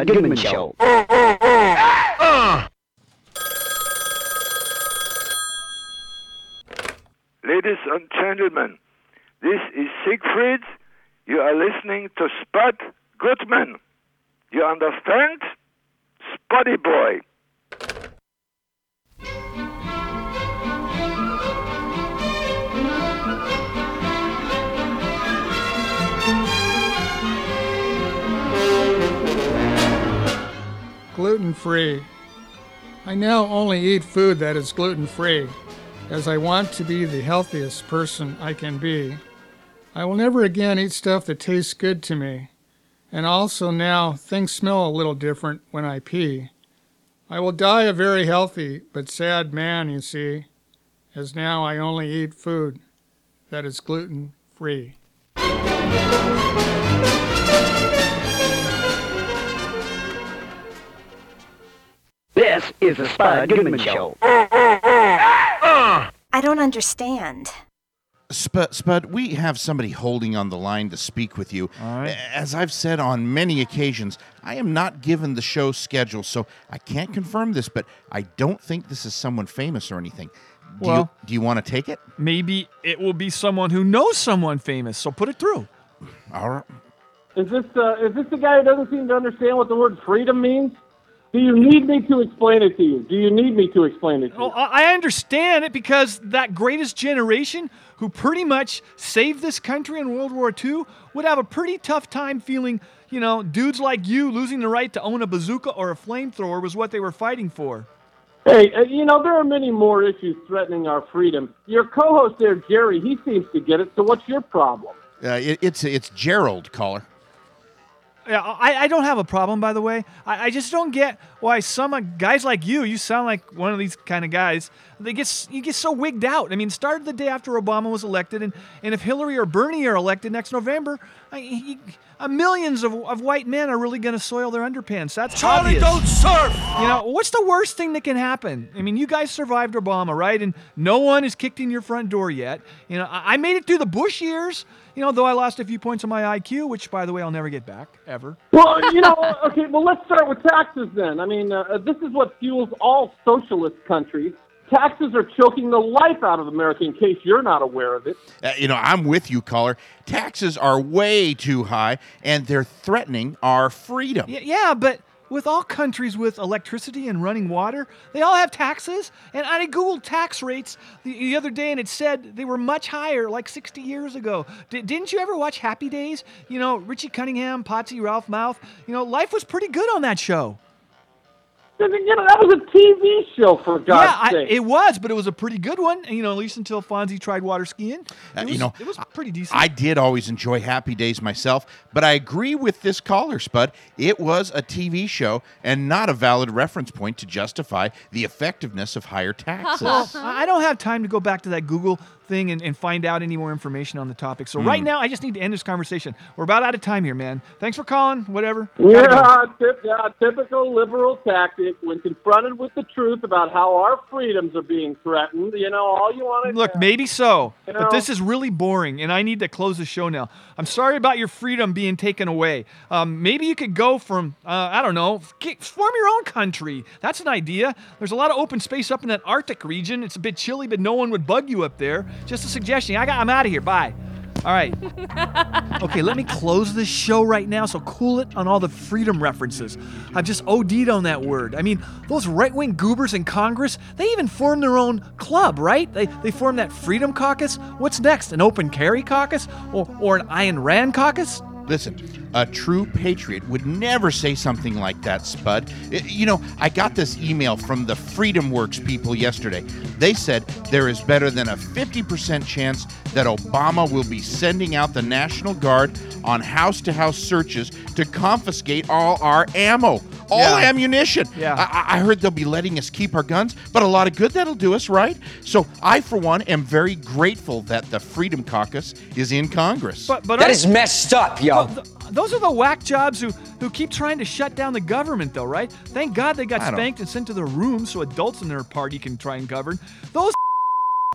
is Goodman Show. Ladies and gentlemen, this is Siegfried. You are listening to Spud Goodman. You understand? Spuddy boy. Gluten free. I now only eat food that is gluten free, as I want to be the healthiest person I can be. I will never again eat stuff that tastes good to me. And also now, things smell a little different when I pee. I will die a very healthy but sad man, you see, as now I only eat food that is gluten free. This is the Spud Goodman Show. I don't understand. Spud, Spud, we have somebody holding on the line to speak with you. As I've said on many occasions, I am not given the show schedule, so I can't confirm this, but I don't think this is someone famous or anything. Do Well- you, do you want to take it? Maybe it will be someone who knows someone famous, so put it through. All right. Is this uh, is this the guy who doesn't seem to understand what the word freedom means? Do you need me to explain it to you? Do you need me to explain it to you? Well, I I understand it because that greatest generation who pretty much saved this country in World War II would have a pretty tough time feeling, you know, dudes like you losing the right to own a bazooka or a flamethrower was what they were fighting for. Hey, uh, you know there are many more issues threatening our freedom. Your co-host there, Jerry, he seems to get it. So what's your problem? Uh, it, it's it's Gerald, caller. Yeah, I, I don't have a problem, by the way. I, I just don't get why some uh, guys like you, you sound like one of these kind of guys, they get you get so wigged out. I mean, started the day after Obama was elected, and, and if Hillary or Bernie are elected next November, I, he, uh, millions of, of white men are really going to soil their underpants. That's Charlie, obvious. don't surf! You know, what's the worst thing that can happen? I mean, you guys survived Obama, right? And no one has kicked in your front door yet. You know, I, I made it through the Bush years. You know, though I lost a few points on my IQ, which, by the way, I'll never get back ever. Well, you know, okay. Well, let's start with taxes then. I mean, uh, this is what fuels all socialist countries. Taxes are choking the life out of America. In case you're not aware of it. Uh, you know, I'm with you, caller. Taxes are way too high, and they're threatening our freedom. Y- yeah, but with all countries with electricity and running water, they all have taxes. And I googled tax rates the, the other day, and it said they were much higher, like 60 years ago. D- didn't you ever watch Happy Days? You know, Richie Cunningham, Potsy, Ralph Malph. You know, life was pretty good on that show. You know, that was a TV show for God's yeah, I, sake. it was, but it was a pretty good one. You know, at least until Fonzie tried water skiing. It Uh, was, you know, it was pretty decent. I did always enjoy Happy Days myself, but I agree with this caller, Spud. It was a TV show and not a valid reference point to justify the effectiveness of higher taxes. Well, I don't have time to go back to that Google thing and, and find out any more information on the topic. So right Hmm. now, I just need to end this conversation. We're about out of time here, man. Thanks for calling. Whatever. Gotta. Yeah, tip, yeah, typical liberal tactic. When confronted with the truth about how our freedoms are being threatened, you know, all you want to Look, maybe so, but know- this is really boring, and I need to close the show now. I'm sorry about your freedom being taken away. Um, maybe you could go from, uh, I don't know, get, form your own country. That's an idea. There's a lot of open space up in that Arctic region. It's a bit chilly, but no one would bug you up there. Just a suggestion. I got, I'm out of here. Bye. All right. Okay, let me close this show right now, so cool it on all the freedom references. I've just OD'd on that word. I mean, those right wing goobers in Congress, they even formed their own club, right? They, they formed that Freedom Caucus. What's next? An open carry caucus? Or, or an Ayn Rand caucus? Listen, a true patriot would never say something like that, Spud. I- You know, I got this email from the Freedom Works people yesterday. They said there is better than a 50% chance that Obama will be sending out the National Guard on house to house searches to confiscate all our ammo, all Yeah. ammunition. Yeah. I-, I heard they'll be letting us keep our guns, but a lot of good that'll do us, right? So I, for one, am very grateful that the Freedom Caucus is in Congress. But, but That I- is messed up, yo. Well, th- those are the whack jobs who, who keep trying to shut down the government, though, right? Thank God they got I don't- spanked and sent to their rooms so adults in their party can try and govern. Those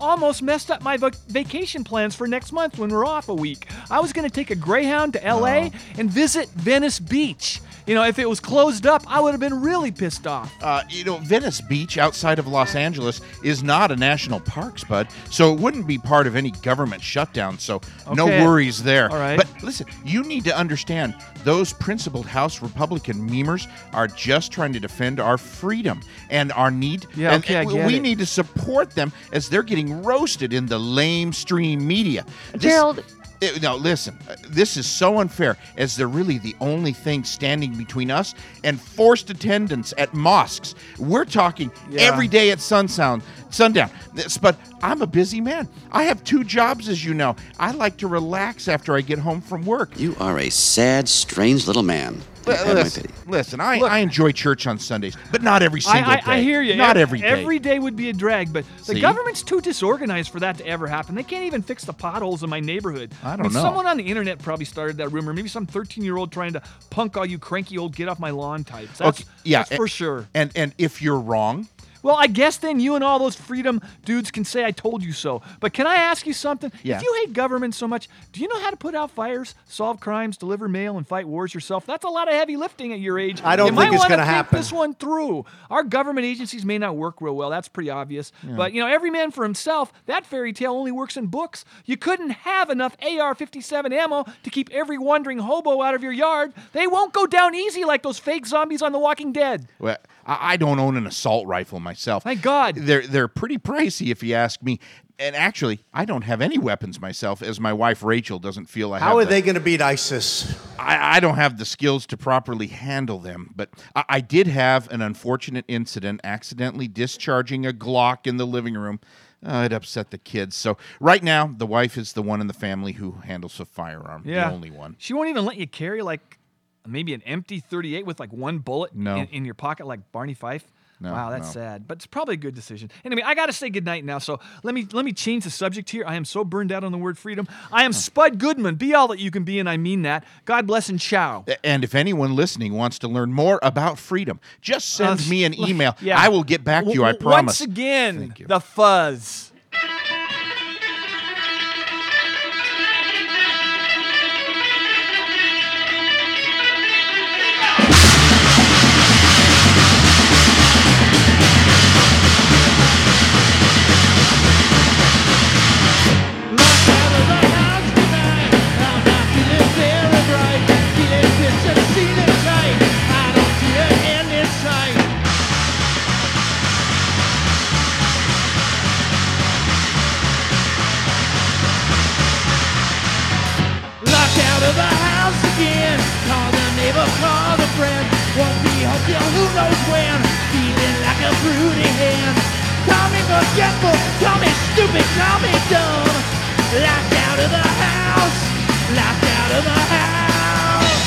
almost messed up my vac- vacation plans for next month when we're off a week. I was going to take a Greyhound to LA and visit Venice Beach. You know, if it was closed up, I would have been really pissed off. Uh, you know, Venice Beach outside of Los Angeles is not a national park, Spud, so it wouldn't be part of any government shutdown, so no Okay. worries there. All right. But listen, you need to understand those principled House Republican memers are just trying to defend our freedom and our need. Yeah, and, okay, I and get we it. need to support them as they're getting roasted in the lamestream media. This- Gerald, Eh, no, listen, uh, this is so unfair as they're really the only thing standing between us and forced attendance at mosques. We're talking Yeah. every day at sundown. Sundown. This- But I'm a busy man. I have two jobs, as you know. I like to relax after I get home from work. You are a sad, strange little man. You Li- have my Listen, pity. listen I, I enjoy church on Sundays, but not every single I, day. I hear you. Not Ev- every day. Every day would be a drag, but the government's too disorganized for that to ever happen. They can't even fix the potholes in my neighborhood. I don't mean, know. Someone on the internet probably started that rumor. Maybe some 13-year-old trying to punk all you cranky old get off my lawn types. That's, Okay, yeah, that's and- for sure. And and if you're wrong, Well, I guess then you and all those freedom dudes can say I told you so. But can I ask you something? Yeah. If you hate government so much, do you know how to put out fires, solve crimes, deliver mail, and fight wars yourself? That's a lot of heavy lifting at your age. I don't You think might it's gonna think happen. This one through. Our government agencies may not work real well. That's pretty obvious. Yeah. But you know, every man for himself. That fairy tale only works in books. You couldn't have enough AR-57 ammo to keep every wandering hobo out of your yard. They won't go down easy like those fake zombies on The Walking Dead. well, I I don't own an assault rifle myself. Thank God. They're they're pretty pricey if you ask me. And actually, I don't have any weapons myself, as my wife Rachel doesn't feel I have. How are the- they going to beat ISIS? I, I don't have the skills to properly handle them, but I, I did have an unfortunate incident accidentally discharging a Glock in the living room. Uh, it upset the kids. So right now, the wife is the one in the family who handles a firearm. Yeah. The only one. She won't even let you carry like maybe an empty 38 with like one bullet No. in, in your pocket like Barney Fife. No, wow, that's no. sad, but it's probably a good decision. Anyway, I got to say goodnight now. So let me let me change the subject here. I am so burned out on the word freedom. I am Spud Goodman. Be all that you can be, and I mean that. God bless and ciao. And if anyone listening wants to learn more about freedom, just send Uh, me an email. yeah. I will get back to you, I promise. Once again, the fuzz. Broody hen. Call me forgetful, call me stupid, call me dumb. Locked out of the house. Locked out of the house.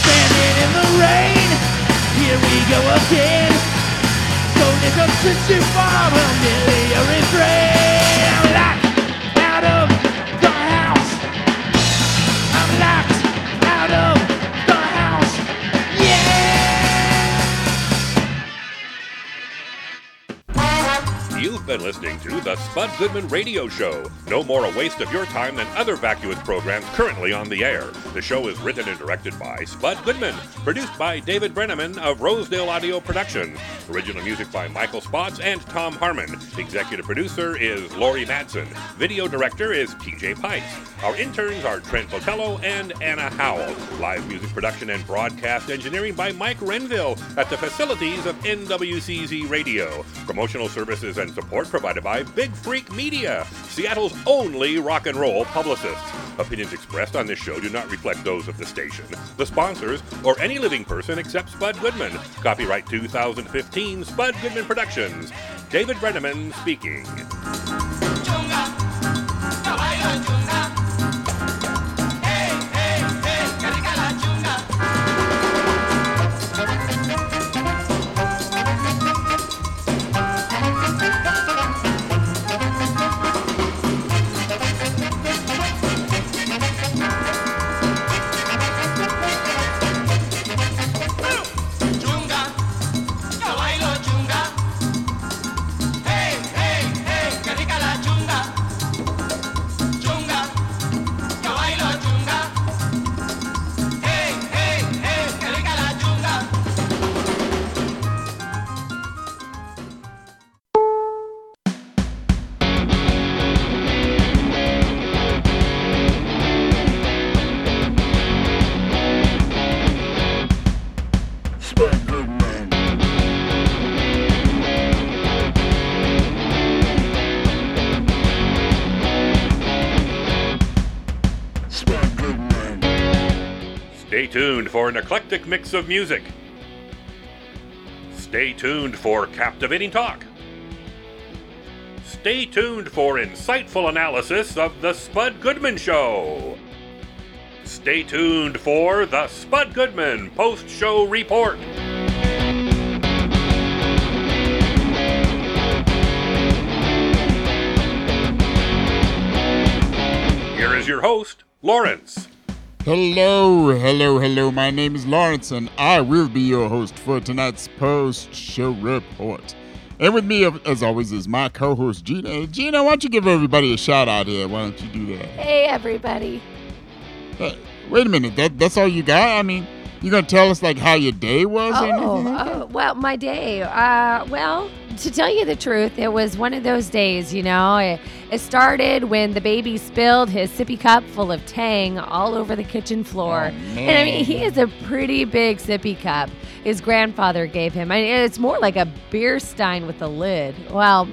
Standing in the rain. Here we go again. So nickel since you far, a refrain. You've been listening to the Spud Goodman Radio Show. No more a waste of your time than other vacuous programs currently on the air. The show is written and directed by Spud Goodman, produced by David Brenneman of Rosedale Audio Production. Original music by Michael Spots and Tom Harmon. Executive producer is Lori Madsen. Video director is TJ Pikes. Our interns are Trent Botello and Anna Howell. Live music production and broadcast engineering by Mike Renville at the facilities of NWCZ Radio. Promotional services and support provided by Big Freak Media, Seattle's only rock and roll publicist. Opinions expressed on this show do not reflect those of the station, the sponsors, or any living person except Spud Goodman. Copyright 2015 Spud Goodman Productions. David Brenneman speaking. For an eclectic mix of music. Stay tuned for captivating talk. Stay tuned for insightful analysis of The Spud Goodman Show. Stay tuned for The Spud Goodman Post Show Report. Here is your host, Lawrence. Hello, hello, hello. My name is Lawrence, and I will be your host for tonight's post show report. And with me, as always, is my co host, Gina. Gina, why don't you give everybody a shout out here? Why don't you do that? Hey, everybody. Hey, wait a minute. That, that's all you got? I mean, you going to tell us, like, how your day was or Oh, anything like oh, well, my day. Uh, well, to tell you the truth, it was one of those days, you know. It, it started when the baby spilled his sippy cup full of Tang all over the kitchen floor. Oh, and I mean, he is a pretty big sippy cup. His grandfather gave him. I mean, it's more like a beer stein with a lid. Well,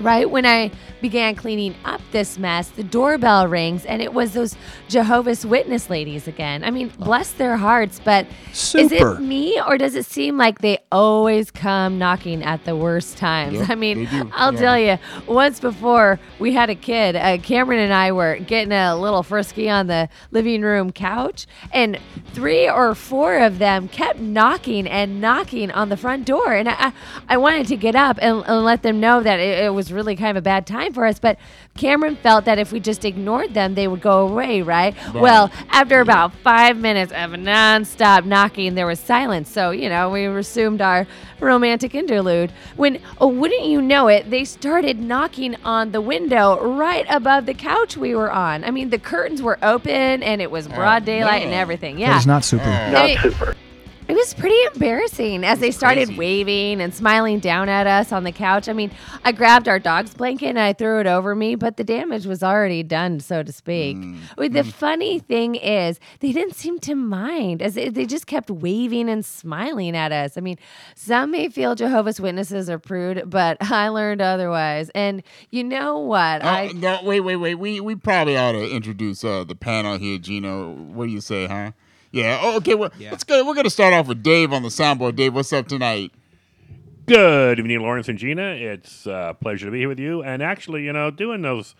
right when I began cleaning up this mess, the doorbell rings and it was those Jehovah's Witness ladies again. I mean, bless their hearts, but is it me or does it seem like they always come knocking at the worst times? Yep, I mean. I'll Yeah. tell you, once before we had a kid, uh, Cameron and I were getting a little frisky on the living room couch, and three or four of them kept knocking and knocking on the front door. And I, I I wanted to get up and, and let them know that it, it was really kind of a bad time for us, but Cameron felt that if we just ignored them, they would go away, right? Right. Well, after about five minutes of nonstop knocking, there was silence. So, you know, we resumed our romantic interlude. When, oh, wouldn't you know it, they started knocking on the window right above the couch we were on. I mean, the curtains were open and it was oh, broad daylight and everything. Yeah. That is not super. Mm. I mean, It was pretty embarrassing as they started waving and smiling down at us on the couch. I mean, I grabbed our dog's blanket and I threw it over me, but the damage was already done, so to speak. Well, The funny thing is, they didn't seem to mind as they, just kept waving and smiling at us. I mean, some may feel Jehovah's Witnesses are prude, but I learned otherwise. And you know what? Oh, I no, wait, wait, wait. We we probably ought to introduce uh, the panel here, Gino. What do you say, huh? Yeah. Oh, okay. Well, let's go. We're gonna start off with Dave on the soundboard. Dave, what's up tonight? Good evening, Lawrence and Gina. It's a pleasure to be here with you. And actually, you know, doing those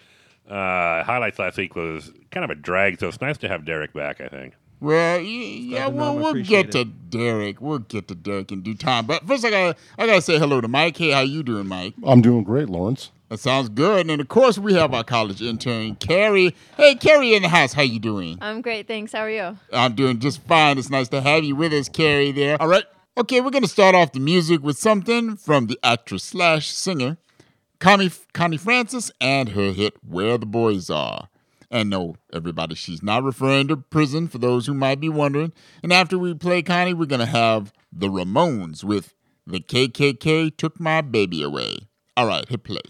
uh, highlights last week was kind of a drag, so it's nice to have Derek back, I think. Well, yeah, to know we'll, him, we'll get to Derek. We'll get to Derek in due time. But first, I gotta I gotta say hello to Mike. Hey, how you doing, Mike? I'm doing great, Lawrence. That sounds good. And of course, we have our college intern, Carrie. Hey, Carrie in the house. How you doing? I'm great, thanks. How are you? I'm doing just fine. It's nice to have you with us, Carrie. There. All right. Okay, we're gonna start off the music with something from the actress slash singer, Connie Connie Francis, and her hit "Where the Boys Are." And no, everybody, she's not referring to prison for those who might be wondering. And after we play Connie, we're gonna have the Ramones with "The KKK Took My Baby Away." All right, hit play.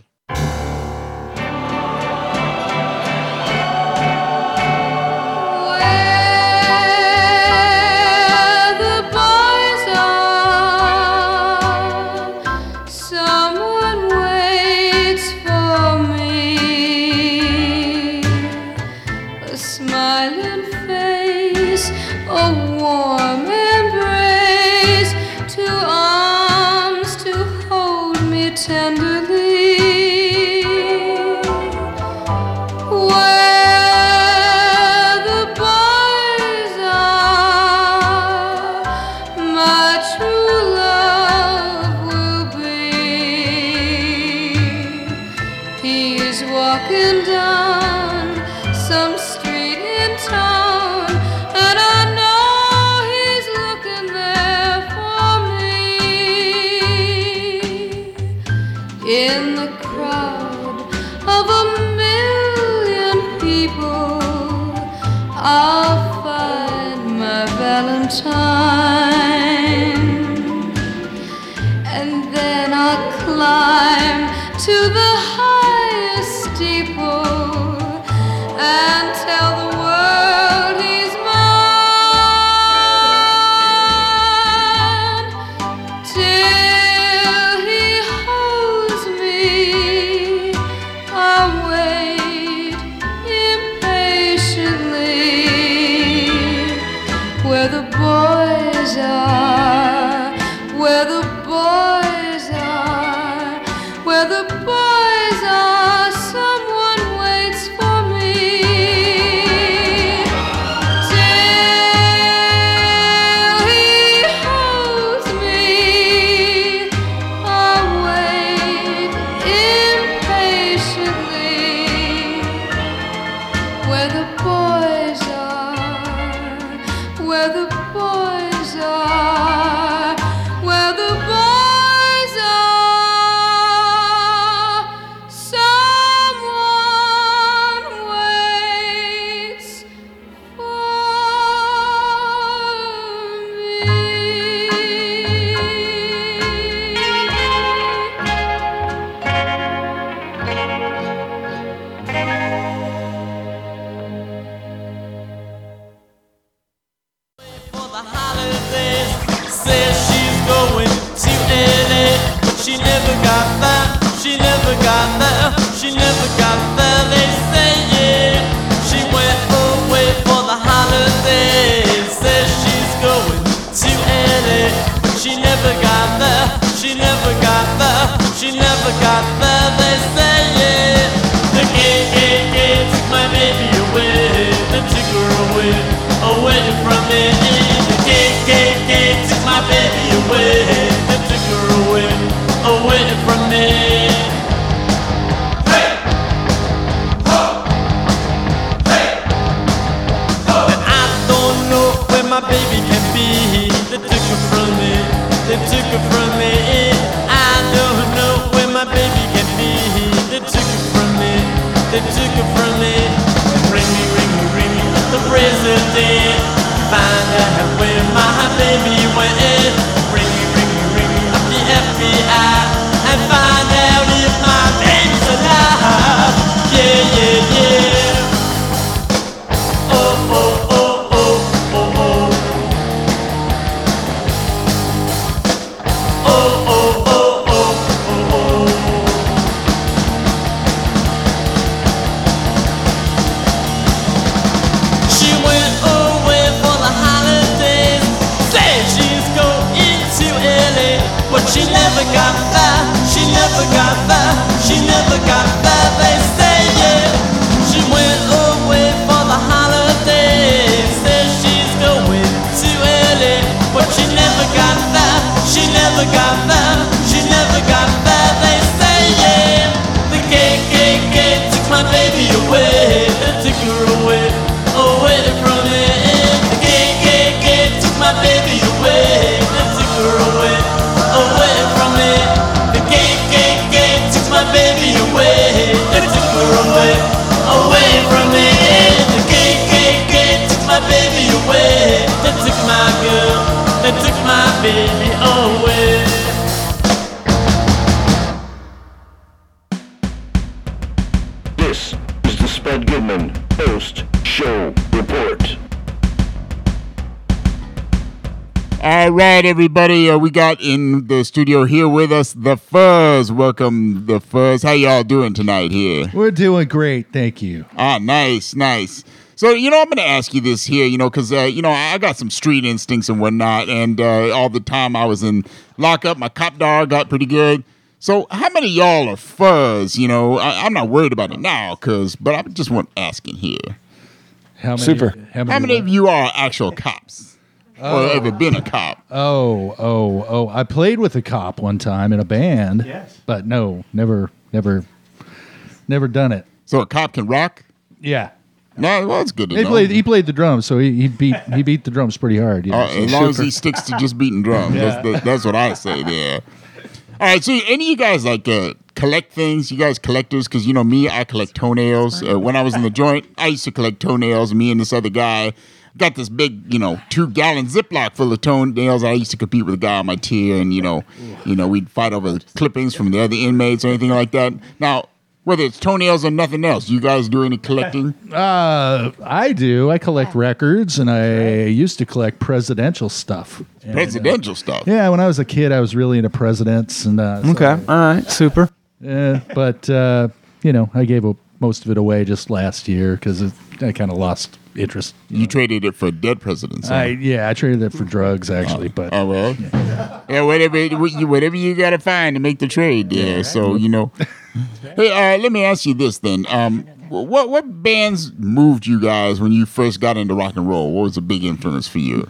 Everybody. Uh, we got in the studio here with us the Fuzz. Welcome, the Fuzz. How y'all doing tonight here? We're doing great, thank you. Ah, nice, nice. So, you know, I'm going to ask you this here, you know, because, uh, you know, I got some street instincts and whatnot. And uh, all the time I was in lockup, my cop dog got pretty good. So, how many of y'all are fuzz? You know, I, I'm not worried about it now, cause, but I just want asking here. How many, Super. How many, How many of you are actual cops? Or ever been a cop? Oh, oh, oh! I played with a cop one time in a band. Yes. but no, never, never, never done it. So a cop can rock? Yeah. No, well, that's good to He know. played. He played the drums, so he, he beat he beat the drums pretty hard. You know, Uh, so as long as he sticks to just beating drums. Yeah. That's, that, that's what I say there. All right, so any of you guys like uh, collect things? You guys collectors? Because you know me, I collect toenails. Uh, when I was in the joint, I used to collect toenails. Me and this other guy got this big, you know, two gallon Ziploc full of toenails. I used to compete with a guy on my tier, and you know, you know, we'd fight over clippings from the other inmates or anything like that. Now, whether it's toenails or nothing else, you guys do any collecting? Uh, I do. I collect records, and I used to collect presidential stuff. And, uh, Presidential stuff. Yeah, when I was a kid, I was really into presidents, and uh, so- Okay. All right. Super. Yeah, but uh, you know, I gave up most of it away just last year because I kind of lost interest. You traded it for dead presidents. huh? I, yeah, I traded it for drugs actually, but Oh well, yeah. Whatever, you- whatever you gotta find to make the trade. Yeah. So you know. hey, uh, let me ask you this then. Um, what what bands moved you guys when you first got into rock and roll? What was a big influence for you?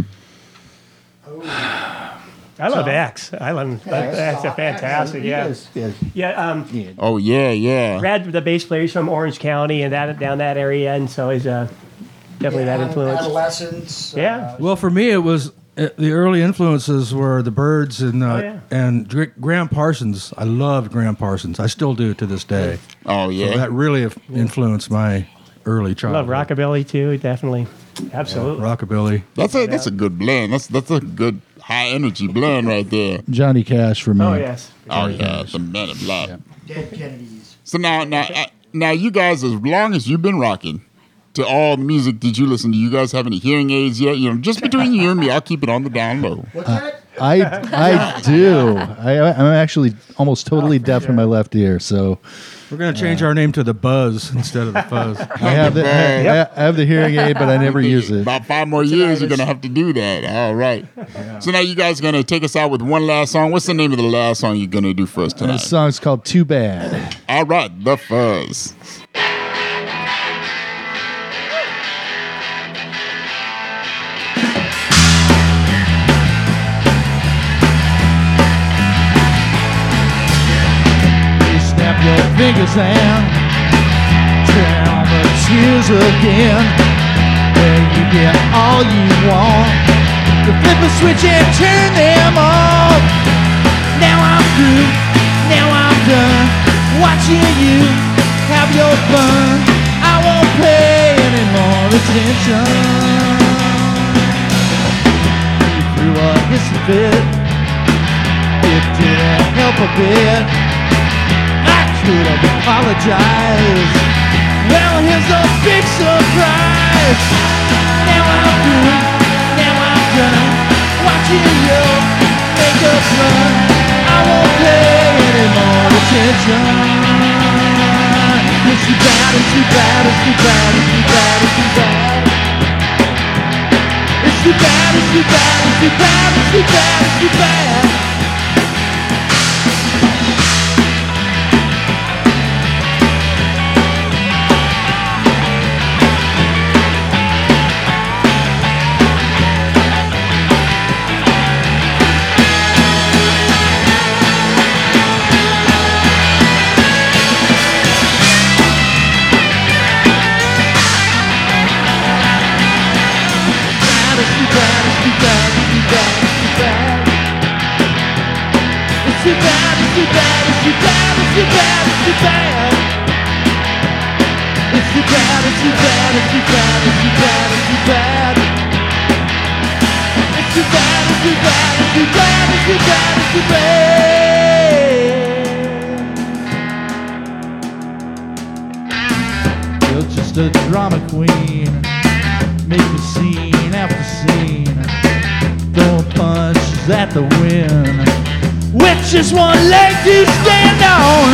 I love X. I love X. Are fantastic. Yeah. guys- yes. Yeah. Um, Oh yeah, yeah. Brad, the bass player's from Orange County and that down that area, and so he's uh, definitely that influence. Adolescence. Yeah. Well, for me, it was uh, the early influences were the Byrds and uh, Oh, yeah. and Dr- Gram Parsons. I loved Gram Parsons. I still do to this day. Oh yeah. So that really have influenced my early I childhood. love rockabilly too. Definitely. Absolutely. Rockabilly. That's a that's a good blend. That's that's a good high energy blend right there. Johnny Cash for me. Oh yes. Oh yeah, the Men in Black. Dead Kennedys. So now, now, uh, now, you guys, as long as you've been rocking to all the music, did you listen? to, you guys have any hearing aids yet? You know, just between you and me, I'll keep it on the down low. Uh, I I do. I I'm actually almost totally deaf in my left ear, so We're gonna change our name to the Buzz instead of the Fuzz. I have the I, I have the hearing aid, but I never use it. About five more years, you're gonna have to do that. All right. So now you guys are gonna take us out with one last song. What's the name of the last song you're gonna do for us And tonight? the song's called "Too Bad." All right, the fuzz. Fingers and drown the tears again. Where you get all you want. You flip a switch and turn them off. Now I'm through, now I'm done. Watching you have your fun. I won't pay any more attention. You threw a hissy fit. It didn't help a bit. Could have apologized. Well, here's a big surprise. Now I'm through, now I'm done. Watching you make a run. I won't pay any more attention. It's too bad, it's too bad, it's too bad, it's too bad, it's too bad. It's too bad, it's too bad, it's too bad, it's too bad, it's too bad. It's it's too bad, it's too bad, it's too bad. It's too bad, it's too bad, it's too bad, it's too bad, it's too bad. It's too bad, it's too bad, it's too bad, it's too bad, it's too bad. You're just a drama queen, making scene after scene, throwing punches at the wind with just one leg to stand on.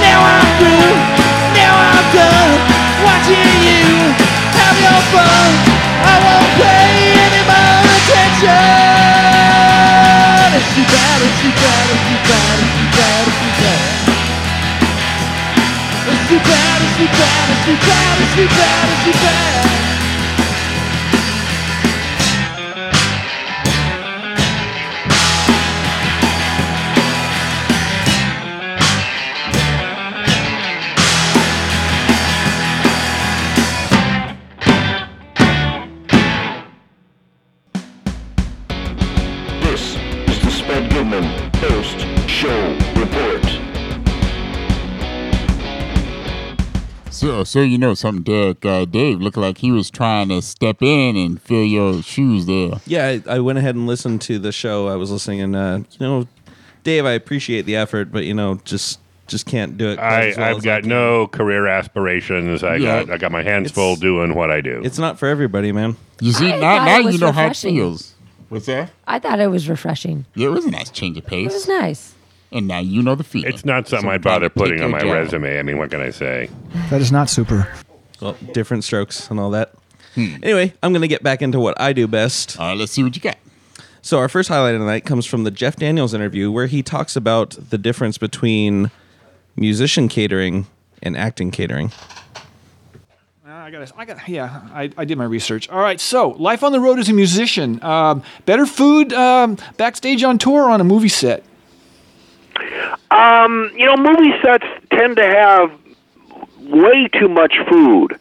Now I'm through, now I'm done, watching you have your fun. I won't pay any more attention. It's too bad, it's too bad, it's too bad, it's too bad, it's too bad. It's too bad, it's too bad, it's too bad, it's too bad, it's too bad. So, so you know something, Derek. Uh, Dave looked like he was trying to step in and fill your shoes there. Yeah, I, I went ahead and listened to the show. I was listening, and uh, you know, Dave, I appreciate the effort, but you know, just just can't do it. I, well I've as got no career aspirations. I Yeah. got I got my hands full doing what I do. It's not for everybody, man. You see, I now- now you know how it feels. What's that? I thought it was refreshing. Yeah, it was a nice change of pace. It was nice. And now you know the feeling. It's not something So I'd bother putting on my job. resume. I mean, what can I say? That is not super. Well, different strokes and all that. Anyway, I'm going to get back into what I do best. All right, let's see what you got. So, our first highlight of the night comes from the Jeff Daniels interview, where he talks about the difference between musician catering and acting catering. I got. I got. Yeah, I, I did my research. All right. So, life on the road as a musician. Um, better food um, backstage on tour or on a movie set. Um, you know, movie sets tend to have way too much food.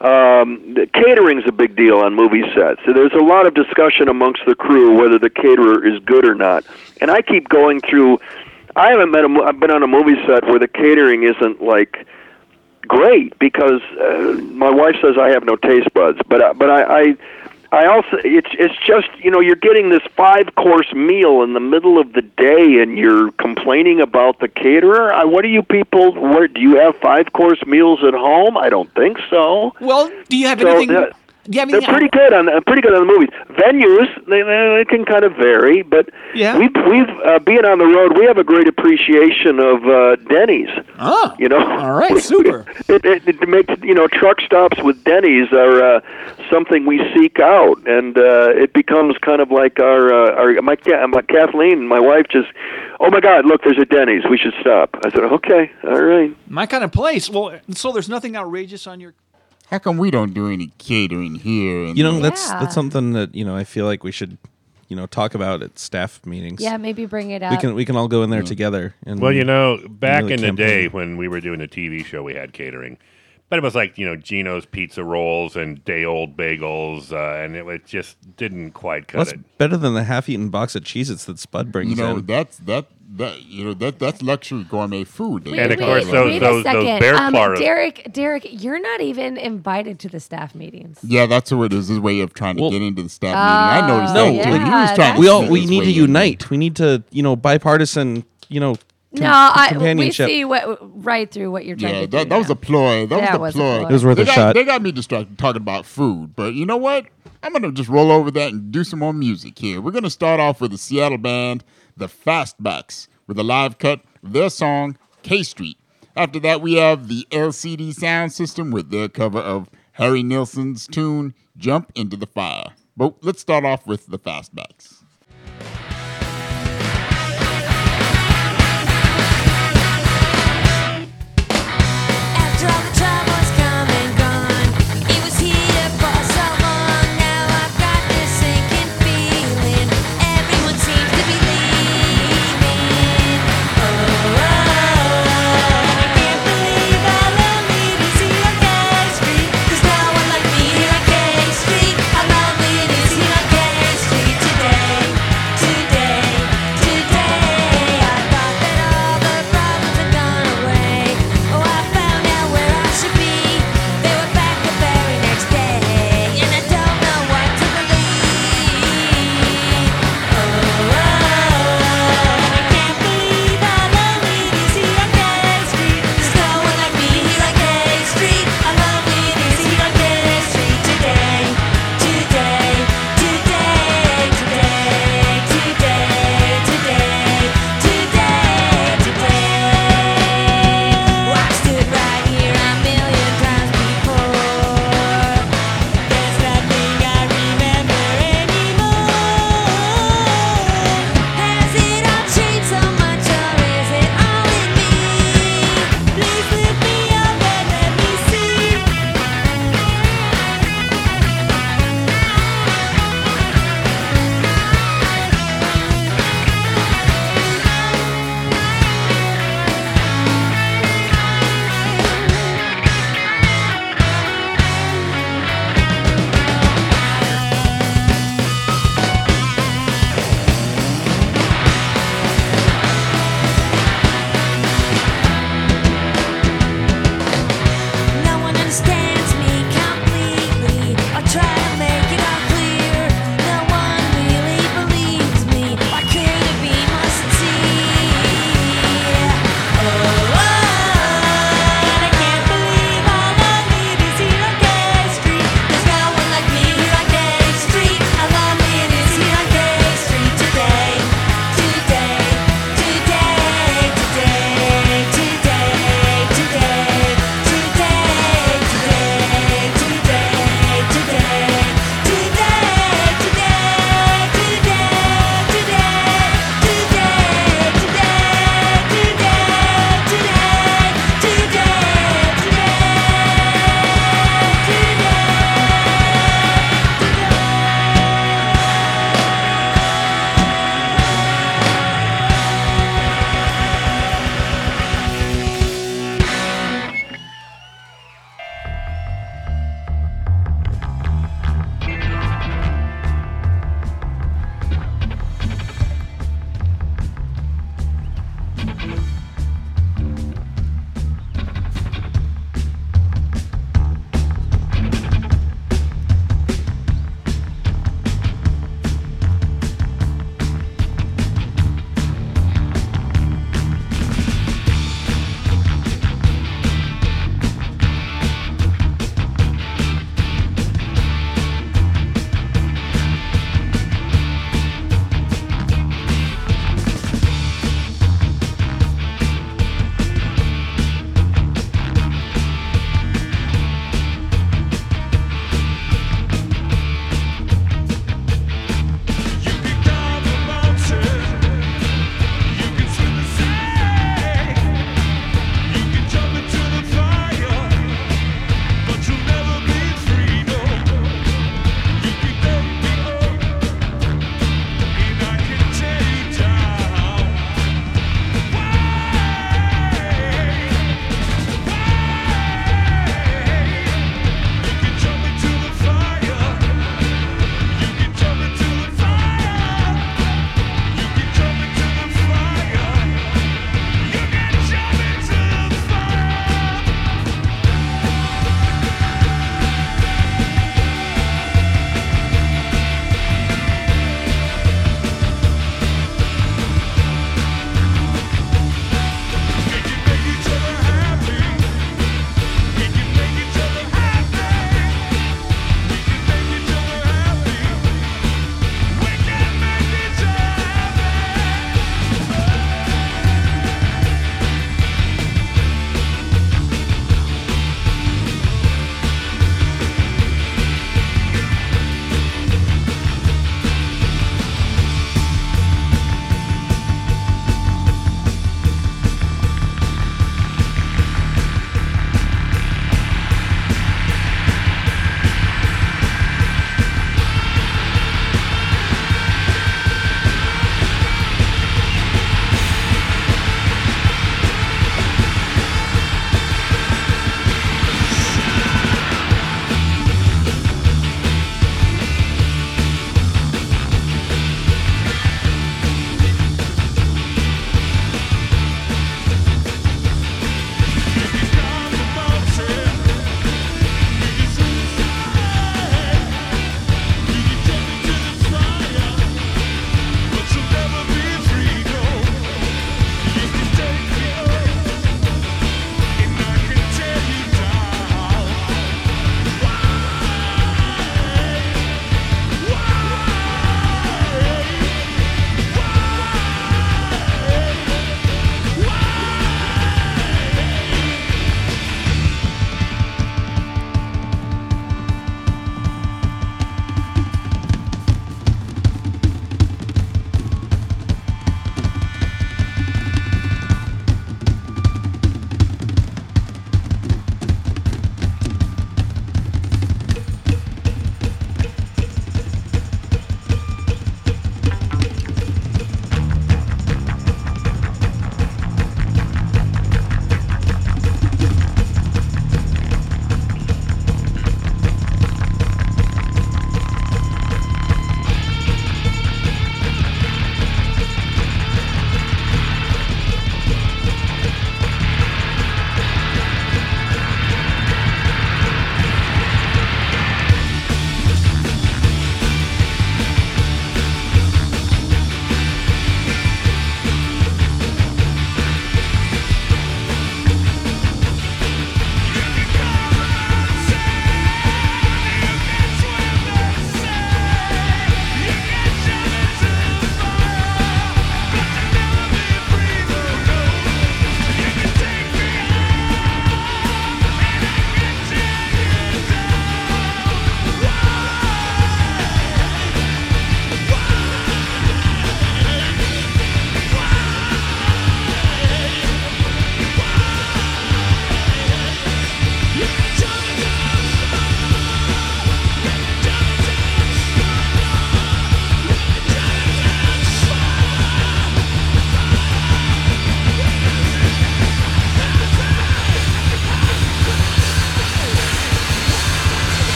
Um, the catering's a big deal on movie sets. So there's a lot of discussion amongst the crew whether the caterer is good or not. And I keep going through. I haven't met a. I've been on a movie set where the catering isn't like great because uh, my wife says I have no taste buds. But uh, but I, I I also it's it's just you know you're getting this five course meal in the middle of the day and you're complaining about the caterer. I, what do you people? Where do you have five course meals at home? I don't think so. Well, do you have So anything? that- do They're pretty good on pretty good on the movies. Venues they, they, can kind of vary, but Yeah. we've we've uh, being on the road, we have a great appreciation of uh, Denny's. Oh, you know, all right, super. it, it, it makes you know truck stops with Denny's are uh, something we seek out, and uh, it becomes kind of like our uh, our my, my Kathleen, my wife, just oh my God, look, there's a Denny's, we should stop. I said okay, all right. My kind of place. Well, so there's nothing outrageous on your. How come we don't do any catering here? You know, the- that's that's something that you know I feel like we should, you know, talk about at staff meetings. Yeah, maybe bring it up. we can we can all go in there together. And Well, you know, back really in the campaign. day when we were doing a TV show, we had catering, but it was like you know Jeno's pizza rolls and day old bagels, uh, and it, it just didn't quite cut What's it. better than the half-eaten box of Cheez-Its that Spud brings you know in? that's that that you know that that's luxury gourmet food. Wait, And of get course, right those- there. Wait a second, bear um, claws- Derek. Derek, you're not even invited to the staff meetings. Yeah, that's what it is. His way of trying to get into the staff Oh, meeting. I noticed no, that too. He was trying. we all we need way to in. unite. We need to you know bipartisan you know. No, I, we see what right through what you're trying Yeah, to do. that, that was a ploy. That, That was was a a ploy. ploy. It was worth they a got, shot. They got me distracted talking about food, but you know what? I'm gonna just roll over that and do some more music here. We're gonna start off with the Seattle band, the Fastbacks, with a live cut of their song K Street. After that, we have the LCD Soundsystem with their cover of Harry Nilsson's tune "Jump into the Fire." But let's start off with the Fastbacks.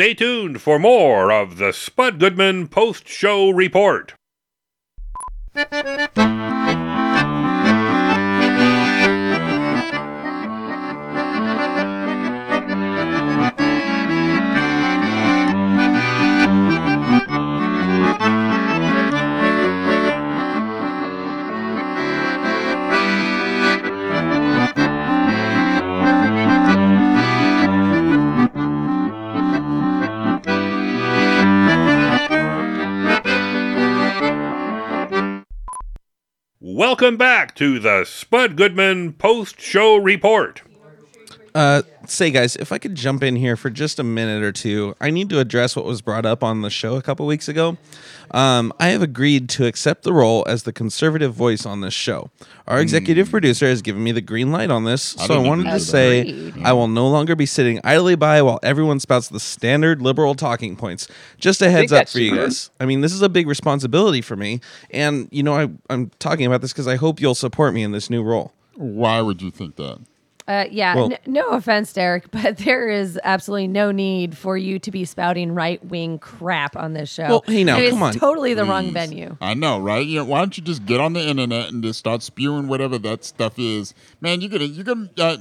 Stay tuned for more of the Spud Goodman post show report. Welcome back to the Spud Goodman post show report. Uh, say, guys, if I could jump in here for just a minute or two, I need to address what was brought up on the show a couple weeks ago. Um, I have agreed to accept the role as the conservative voice on this show. Our executive producer has given me the green light on this, I so I wanted to to say Agreed. I will no longer be sitting idly by while everyone spouts the standard liberal talking points. Just a heads up for you smart. guys. I mean, this is a big responsibility for me, and you know, I, I'm talking about this because I hope you'll support me in this new role. Why would you think that? Uh, yeah, Well- n- no offense, Derek, but there is absolutely no need for you to be spouting right wing crap on this show. Well, hey, now, It is come on. totally the wrong venue. I know, right? You know, why don't you just get on the internet and just start spewing whatever that stuff is? Man, you're gonna, you're gonna. Uh,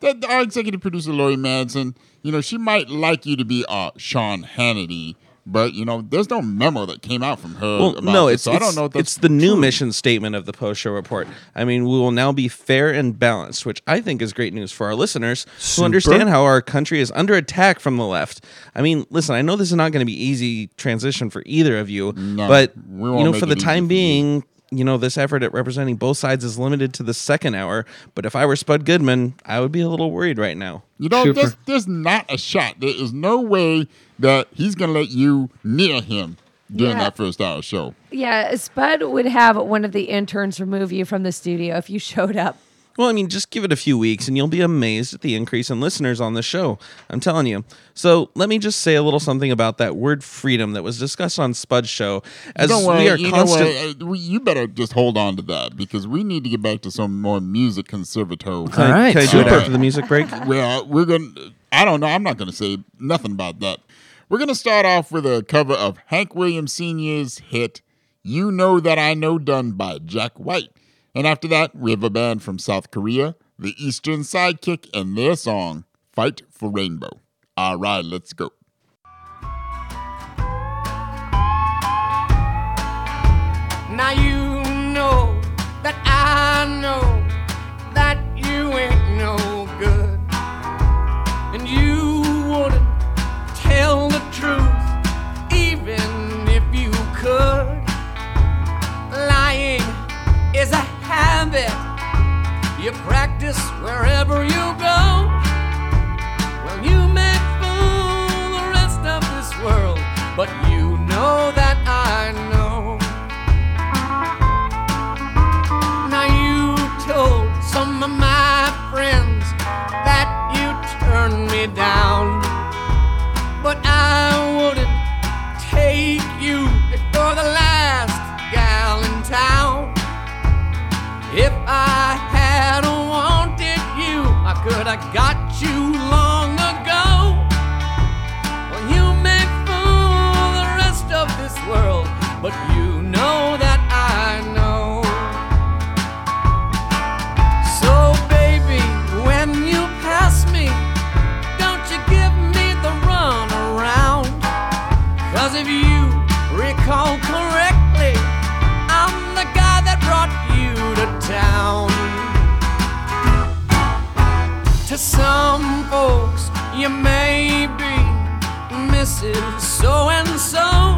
that our executive producer Lori Madsen, you know, she might like you to be uh, Sean Hannity, but you know, there's no memo that came out from her. Well, about no, this, it's I don't know if it's the new mission statement of the post show report. I mean, we will now be fair and balanced, which I think is great news for our listeners who understand how our country is under attack from the left. I mean, listen, I know this is not going to be easy transition for either of you, but you know, for the easy time for being. You know, this effort at representing both sides is limited to the second hour. But if I were Spud Goodman, I would be a little worried right now. You know, there's, there's not a shot. There is no way that he's going to let you near him during Yeah. that first hour show. Yeah, Spud would have one of the interns remove you from the studio if you showed up. Well, I mean, just give it a few weeks and you'll be amazed at the increase in listeners on the show. I'm telling you. So let me just say a little something about that word freedom that was discussed on Spud's show. As Don't worry, we are you constant. know what? Uh, You better just hold on to that because we need to get back to some more music conservato. Can I- All right, can I do it after the music break? Well, we're gonna. I don't know. I'm not gonna say nothing about that. We're gonna start off with a cover of Hank Williams Sr.'s hit "You Know That I Know" done by Jack White, and after that, we have a band from South Korea, the Eastern Sidekick, and their song "Fight for Rainbow." All right, let's go. Now you know that I know that you ain't no habit you practice wherever you go. Well, you may fool the rest of this world, but you know that I know. Now you told some of my friends that you turned me down, could have got you long ago. Well, you may fool the rest of this world, but you some folks, you may be Mrs. So and so.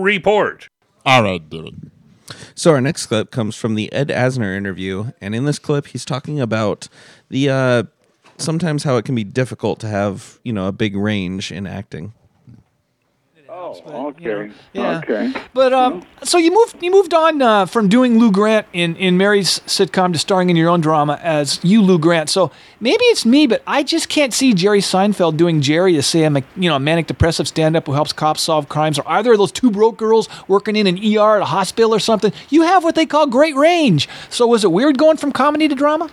report. All right, So our next clip comes from the Ed Asner interview, and in this clip, he's talking about the uh, sometimes how it can be difficult to have you know a big range in acting jobs. but, Okay. you know, yeah. Okay. But um, so you moved you moved on uh, from doing Lou Grant in in Mary's sitcom to starring in your own drama as you Lou Grant. So maybe it's me, but I just can't see Jerry Seinfeld doing Jerry as say a ma- you know a manic depressive stand up who helps cops solve crimes, or either of those two broke girls working in an ER at a hospital or something. You have what they call great range. So was it weird going from comedy to drama?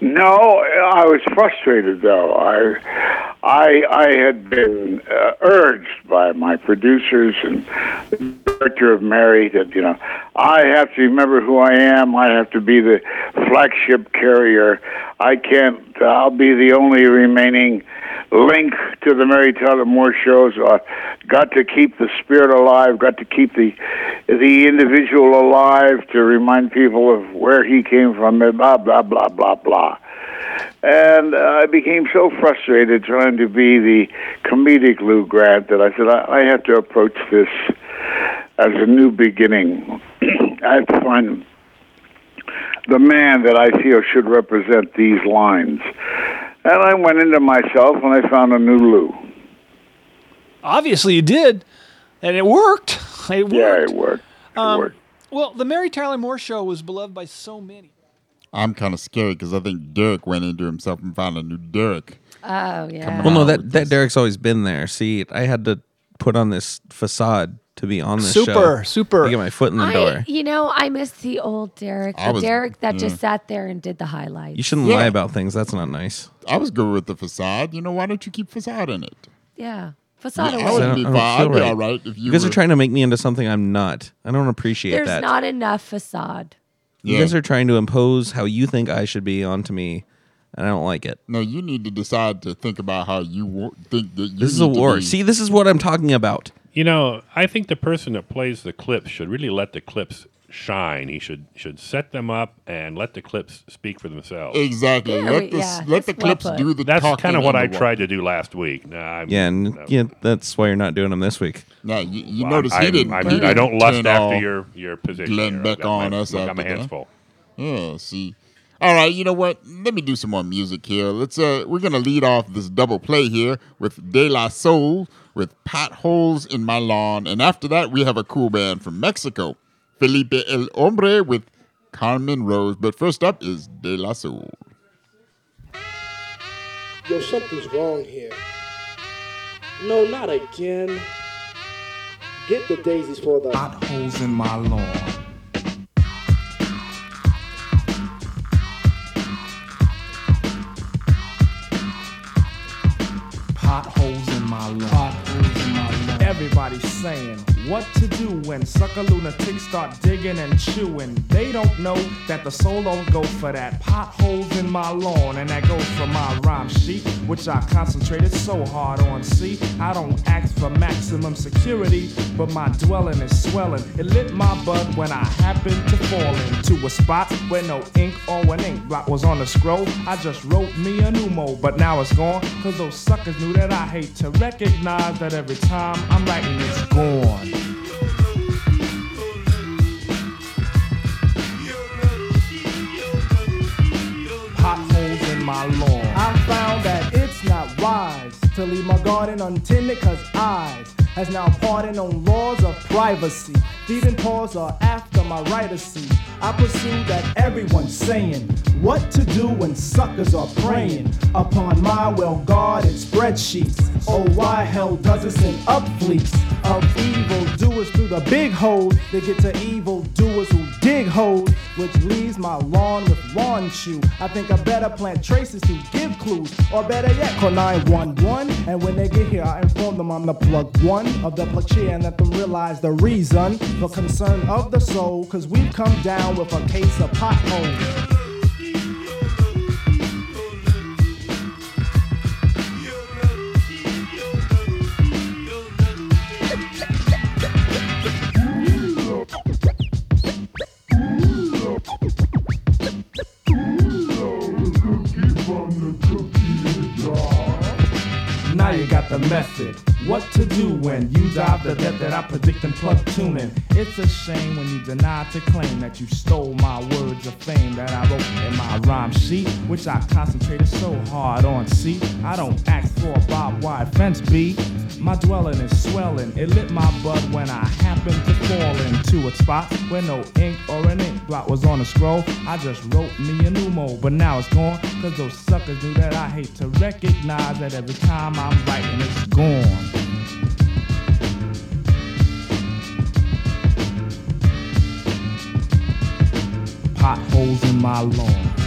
No, I was frustrated though. I, I, I had been uh, urged by my producers and the director of Mary that you know I have to remember who I am. I have to be the flagship carrier. I can't. I'll be the only remaining link to the Mary Tyler Moore shows. Uh, got to keep the spirit alive. Got to keep the the individual alive to remind people of where he came from. Blah blah blah blah blah. And uh, I became so frustrated trying to be the comedic Lou Grant that I said I, I have to approach this as a new beginning. I have to find the man that I feel should represent these lines. And I went into myself and I found a new Lou. Obviously, you did, and it worked. It worked. Yeah, it worked. Um, Well, the Mary Tyler Moore show was beloved by so many. I'm kind of scared because I think Derek went into himself and found a new Derek. Oh yeah. Well, no, that that Derek's always been there. See, I had to put on this facade to be on this show. Super, super. To get my foot in the I, door. you know, I miss the old Derek, I the was- Derek that yeah. just mm. sat there and did the highlights. You shouldn't Yeah. lie about things. That's not nice. I was good with the facade. You know, why don't you keep facade in it? Yeah, facade Yeah, I away. would I be don't- fine. I don't I'd be feel all right if you You guys were- are trying to make me into something I'm not. I don't appreciate it. There's that. not enough facade. You guys are trying to impose how you think I should be onto me, and I don't like it. No, you need to decide to think about how you wa- think that you This is a need to war. be- See, this is what I'm talking about. You know, I think the person that plays the clips should really let the clips shine. He should should set them up and let the clips speak for themselves. Exactly. Yeah, let we- the, yeah, let the that's well clips put. do the That's talking. kind of what I the tried to do last week. No, I'm, Yeah, and yeah, that's why you're not doing them this week. Now you, you Well, notice I'm- he didn't. I'm- he I didn't don't lust after your- your position Glenn here. Beck on my- us. I've got my hands that. full. Yeah. See. All right. You know what? Let me do some more music here. Let's. Uh, we're gonna lead off this double play here with De La Soul with potholes in my lawn, and after that we have a cool band from Mexico, Felipe El Hombre with Carmen Rose. But first up is De La Soul. Yo, something's wrong here. No, not again. Get the daisies for the Potholes in my lawn. Potholes in my lawn. Everybody's saying what to do when sucker lunatics start digging and chewing. They don't know that the soul don't go for that. Potholes in my lawn, and that goes for my rhyme sheet, which I concentrated so hard on. See, I don't ask for maximum security, but my dwelling is swelling. It lit my bud when I happened to fall into a spot where no ink or an ink blot was on the scroll. I just wrote me a new mode, but now it's gone. Cause those suckers knew that I hate to recognize that every time I'm writing it's gone. Potholes in my lawn. I found that it's not wise to leave my garden untended cause I has now pardoned on laws of privacy. Thieving paws are after my of seat. I pursue that everyone's saying what to do when suckers are preying upon my well guarded spreadsheets. Oh, why hell does it send up fleets of evil doers through the big hole? They get to evil doers who dig holes, which leaves my lawn with lawn chew. I think I better plant traces to give clues, or better yet, call 911. And when they get here, I inform them I'm the plug one of the plug and let them realize the reason for concern of the soul. Cause we've come down with a case of potholes. Now you got the message. What to do when you dive the death that I predict and plug tuning. It's a shame when you deny to claim that you stole my words of fame that I wrote in my rhyme sheet, which I concentrated so hard on. See, I don't act for a barbed wire fence, B. My dwelling is swelling. It lit my bud when I happened to fall into a spot where no ink or an ink I was on a scroll. I just wrote me a new mode, but now it's gone. Cause those suckers knew that I hate to recognize that every time I'm writing, it's gone. potholes in my lawn.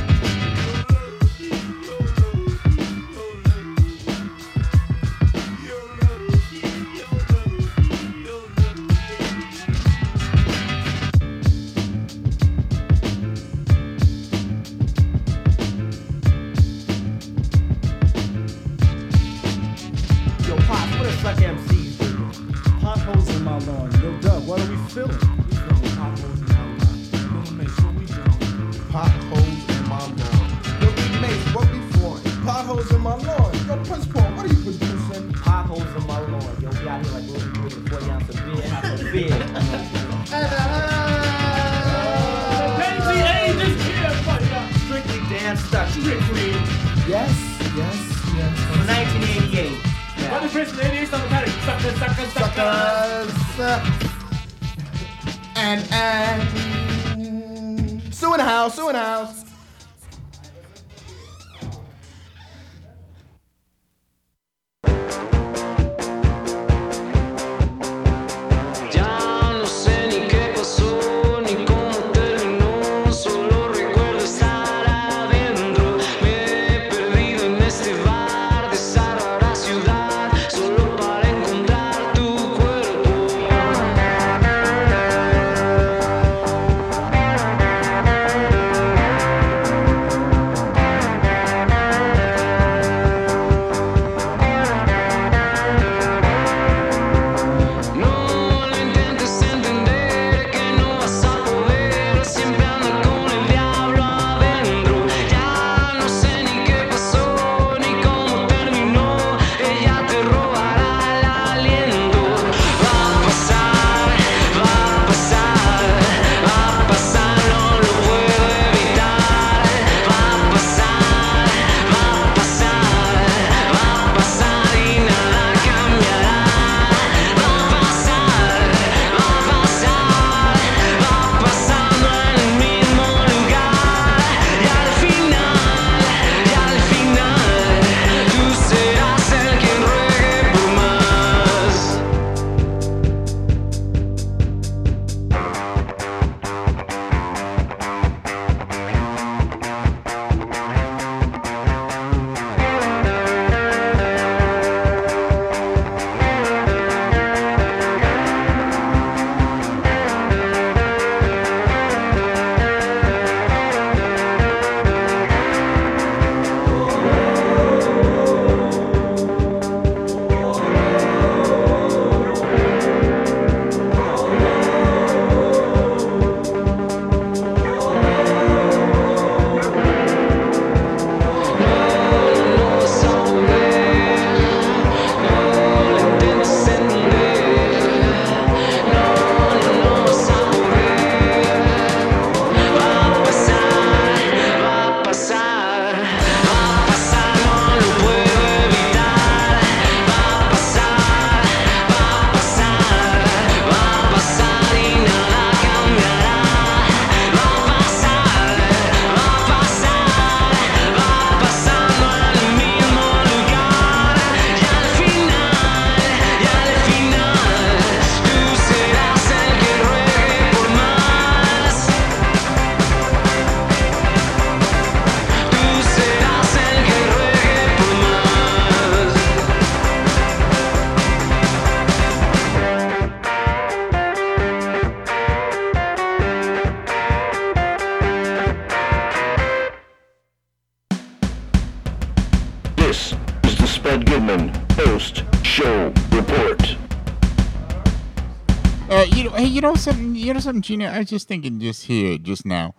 something, Gina? I was just thinking just here, just now.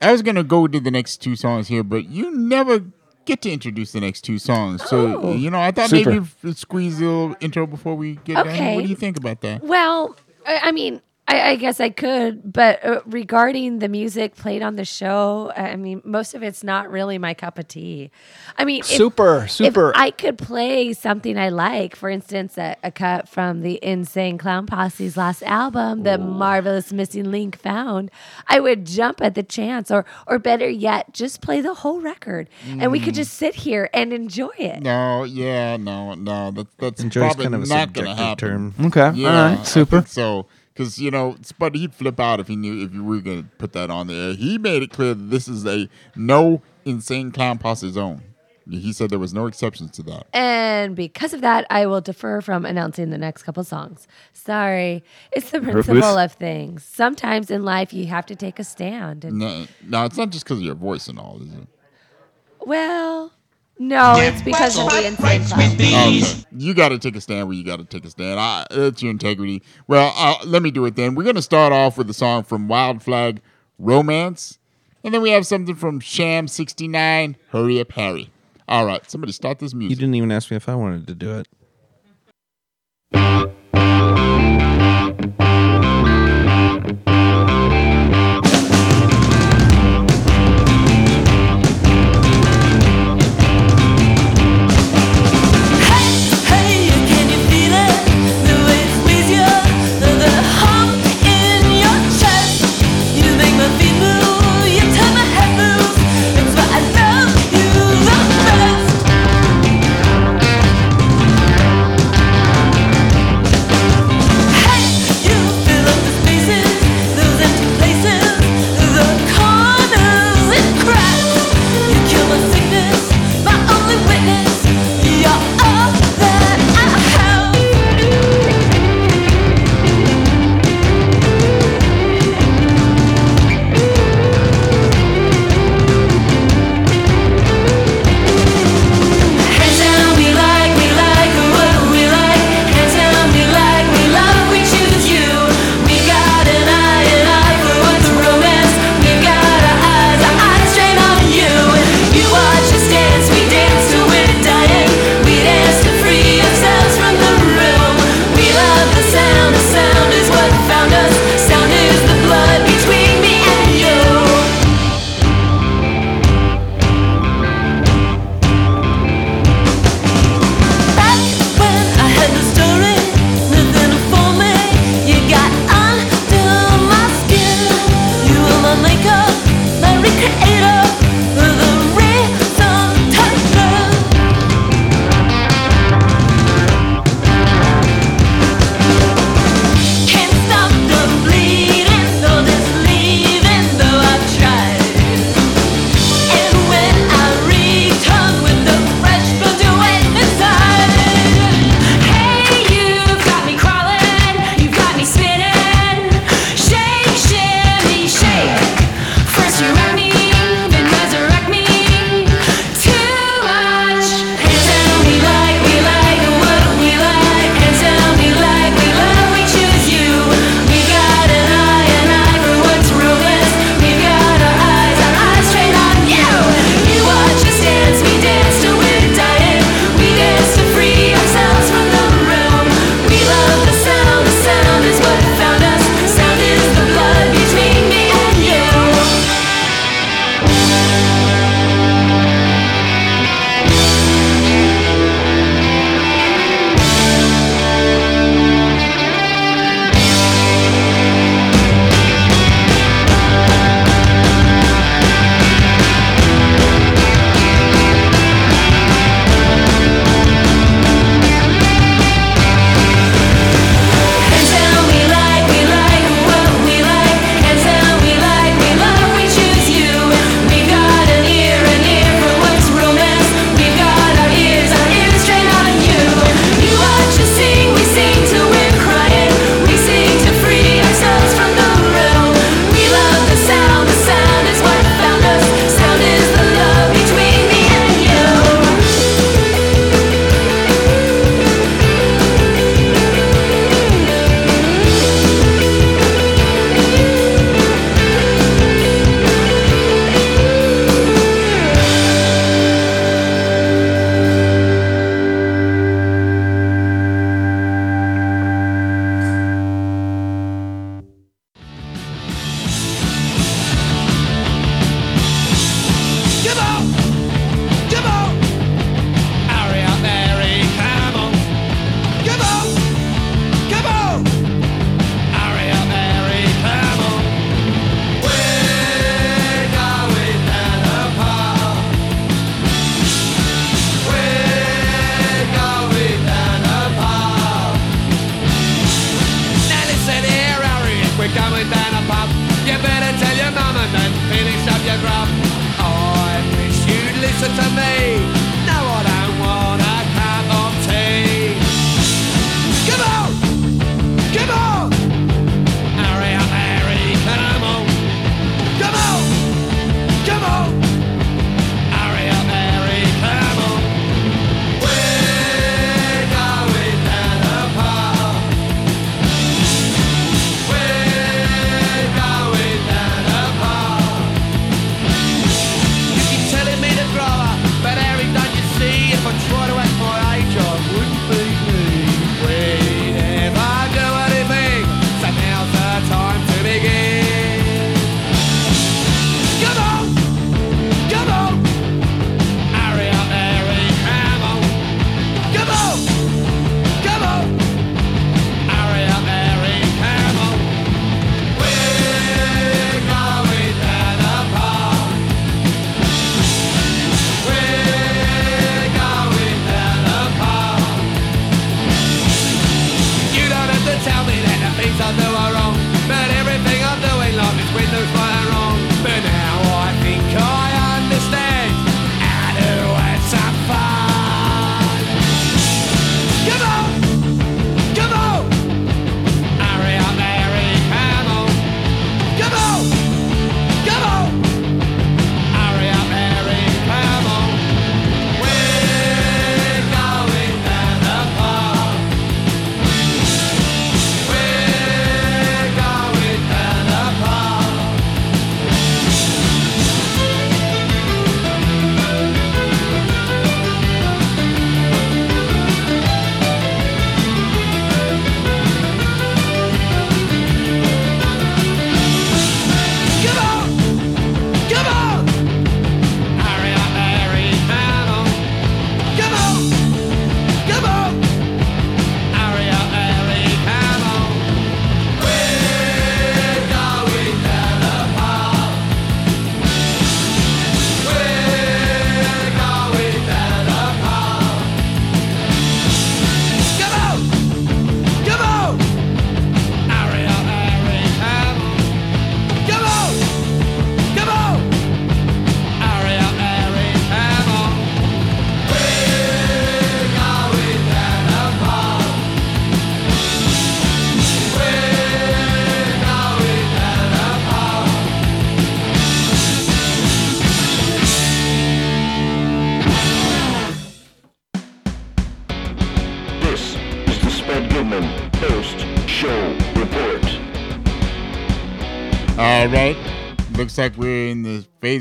I was gonna go to the next two songs here, but you never get to introduce the next two songs. So oh, you know, I thought super. maybe squeeze a little intro before we get okay. done. What do you think about that? Well, I mean, I guess I could, but uh, regarding the music played on the show, I mean, most of it's not really my cup of tea. I mean, if- Super, if super. I could play something I like, for instance, a, a cut from the Insane Clown Posse's last album, "The Marvelous Missing Link Found," I would jump at the chance, or or better yet, just play the whole record, and we could Mm. just sit here and enjoy it. No, yeah, no, no. That, that's Enjoy's probably kind of a not going to subjective happen. term. Okay, all Yeah, right, super. I think so, because you know, but he'd flip out if he knew if you were going to put that on there. He made it clear that this is a no insane clown posse zone. He said there was no exceptions to that. And because of that, I will defer from announcing the next couple songs. Sorry. It's the principle of things. Sometimes in life, you have to take a stand. And, No, no, it's not just because of your voice and all, is it? well, no, it's because of the insane clown. Okay. You got to take a stand where you got to take a stand. I, it's your integrity. Well, uh, let me do it then. We're going to start off with a song from Wild Flag, Romance. And then we have something from Sham 69, Hurry Up Harry. All right, somebody start this music. You didn't even ask me if I wanted to do it.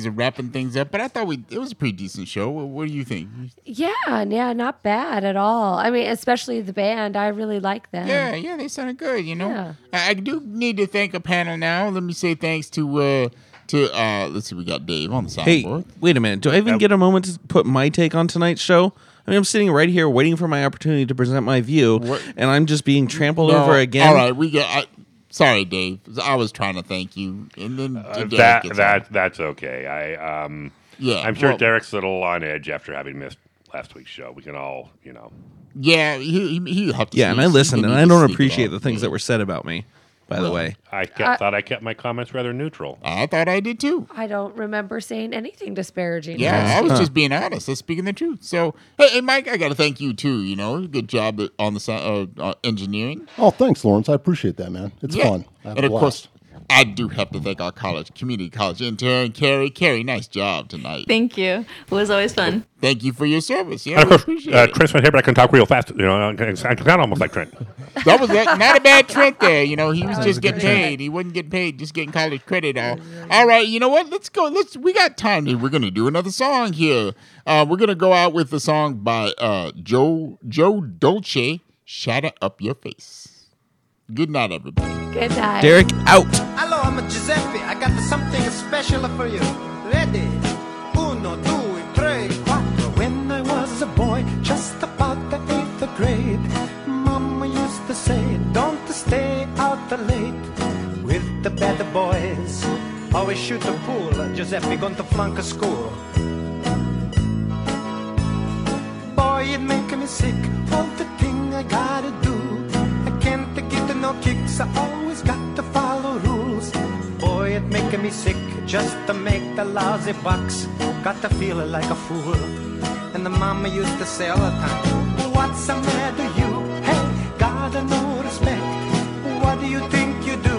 The of wrapping things up, but I thought we it was a pretty decent show. What, what do you think? Yeah, yeah, not bad at all. I mean, especially the band. I really like them. Yeah, yeah, they sounded good. You know, Yeah. I, I do need to thank a panel now. Let me say thanks to uh to uh let's see, we got Dave on the Hey, wait a minute. Do I even get a moment to put my take on tonight's show? I mean, I'm sitting right here waiting for my opportunity to present my view, and I'm just being trampled No, over again. All right, we got. I, sorry, Dave. I was trying to thank you, and then Uh, Derek that gets that that's okay. I um Yeah, I'm sure well- Derek's a little on edge after having missed last week's show. We can all, you know. Yeah, he he, he have to Yeah, and I listened, and I don't appreciate the things that were said about me. By the way, I kept, I- thought I kept my comments rather neutral. I thought I did too. I don't remember saying anything disparaging. Yeah, I was Huh. just being honest. That's speaking the truth. So, hey, hey Mike, I got to thank you too. You know, good job on the sou- uh, uh, engineering. Oh, thanks, Lawrence. I appreciate that, man. It's Yeah. fun. I have and a of blast. course, I do have to thank our college, community college intern, Carrie. Carrie, nice job tonight. Thank you. It was always fun. Thank you for your service. Yeah, and of course, appreciate uh, it. Trent's not here, but I can talk real fast. You know, I can I sound almost like Trent. That was that, not a bad Trent there. You know, he was That just getting good Trent. paid. He wasn't getting paid, just getting college credit. All, all right. You know what? Let's go. Let's. We got time. Here. We're gonna do another song here. Uh, we're gonna go out with the song by uh, Joe Joe Dolce. Shatter up your face. Good night, everybody. Good night. Derek out. Hello, I'm a Giuseppe. I got something special for you. Ready? Uno, due, tre, quattro. When I was a boy, just about the eighth grade, Mama used to say, don't stay out late with the bad boys. Always shoot the pool. Giuseppe going to flunk a school. Boy, it make me sick. All the thing I gotta do. No kicks. I always got to follow rules. Boy, it making me sick just to make the lousy bucks. Got to feel like a fool. And the mama used to say all the time, What's the matter you? Hey, got no respect. What do you think you do?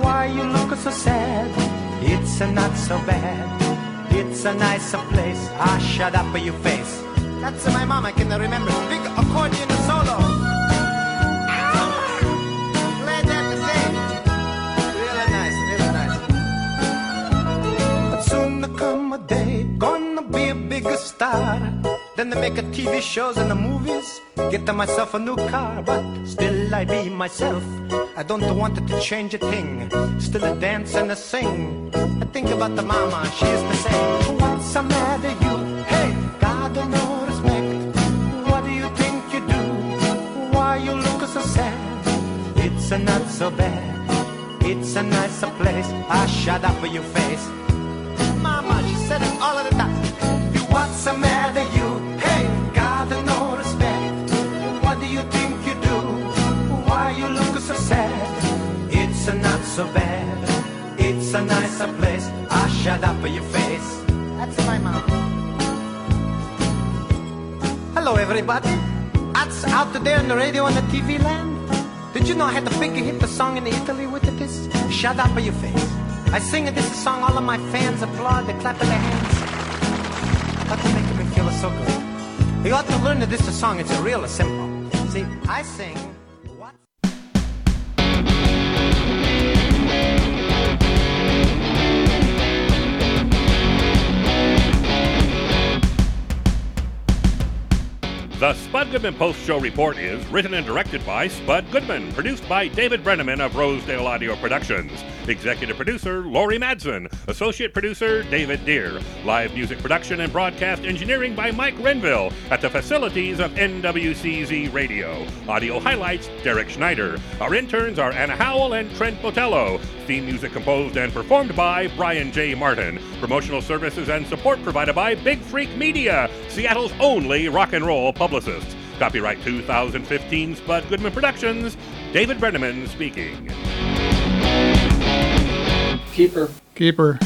Why you look so sad? It's a not so bad. It's a nicer place. Ah, shut up your face. That's my mama can remember. Big accordion solo. There come a day, gonna be a bigger star. Then they make a TV shows and the movies. Get myself a new car, but still I be myself. I don't want it to change a thing. Still I dance and I sing. I think about the mama, she used to say, What's the matter you? Hey, God no respect. What do you think you do? Why you look so sad? It's a not so bad. It's a nicer place. I shut up for your face. Said it all of the time. What's the matter you? Hey, God no respect. What do you think you do? Why you look so sad? It's a not so bad. It's a nicer place. Ah, shut up for your face. That's my mom. Hello, everybody. That's out there on the radio and the TV land. Did you know I had the big hit the song in Italy with it? This shut up for your face. I sing it, this is a song, all of my fans applaud, they clap their hands. That's making me feel so good. You ought to learn that this is a song, it's a real simple. See, I sing. The Spud Goodman Post Show Report is written and directed by Spud Goodman, produced by David Brenneman of Rosedale Audio Productions, executive producer Lori Madsen, associate producer David Deer. live music production and broadcast engineering by Mike Renville at the facilities of NWCZ Radio, audio highlights Derek Schneider. Our interns are Anna Howell and Trent Botello. Theme music composed and performed by Brian J. Martin. Promotional services and support provided by Big Freak Media, Seattle's only rock and roll publicist. Copyright 2015 Spud Goodman Productions. David Brenneman speaking. Keeper. Keeper.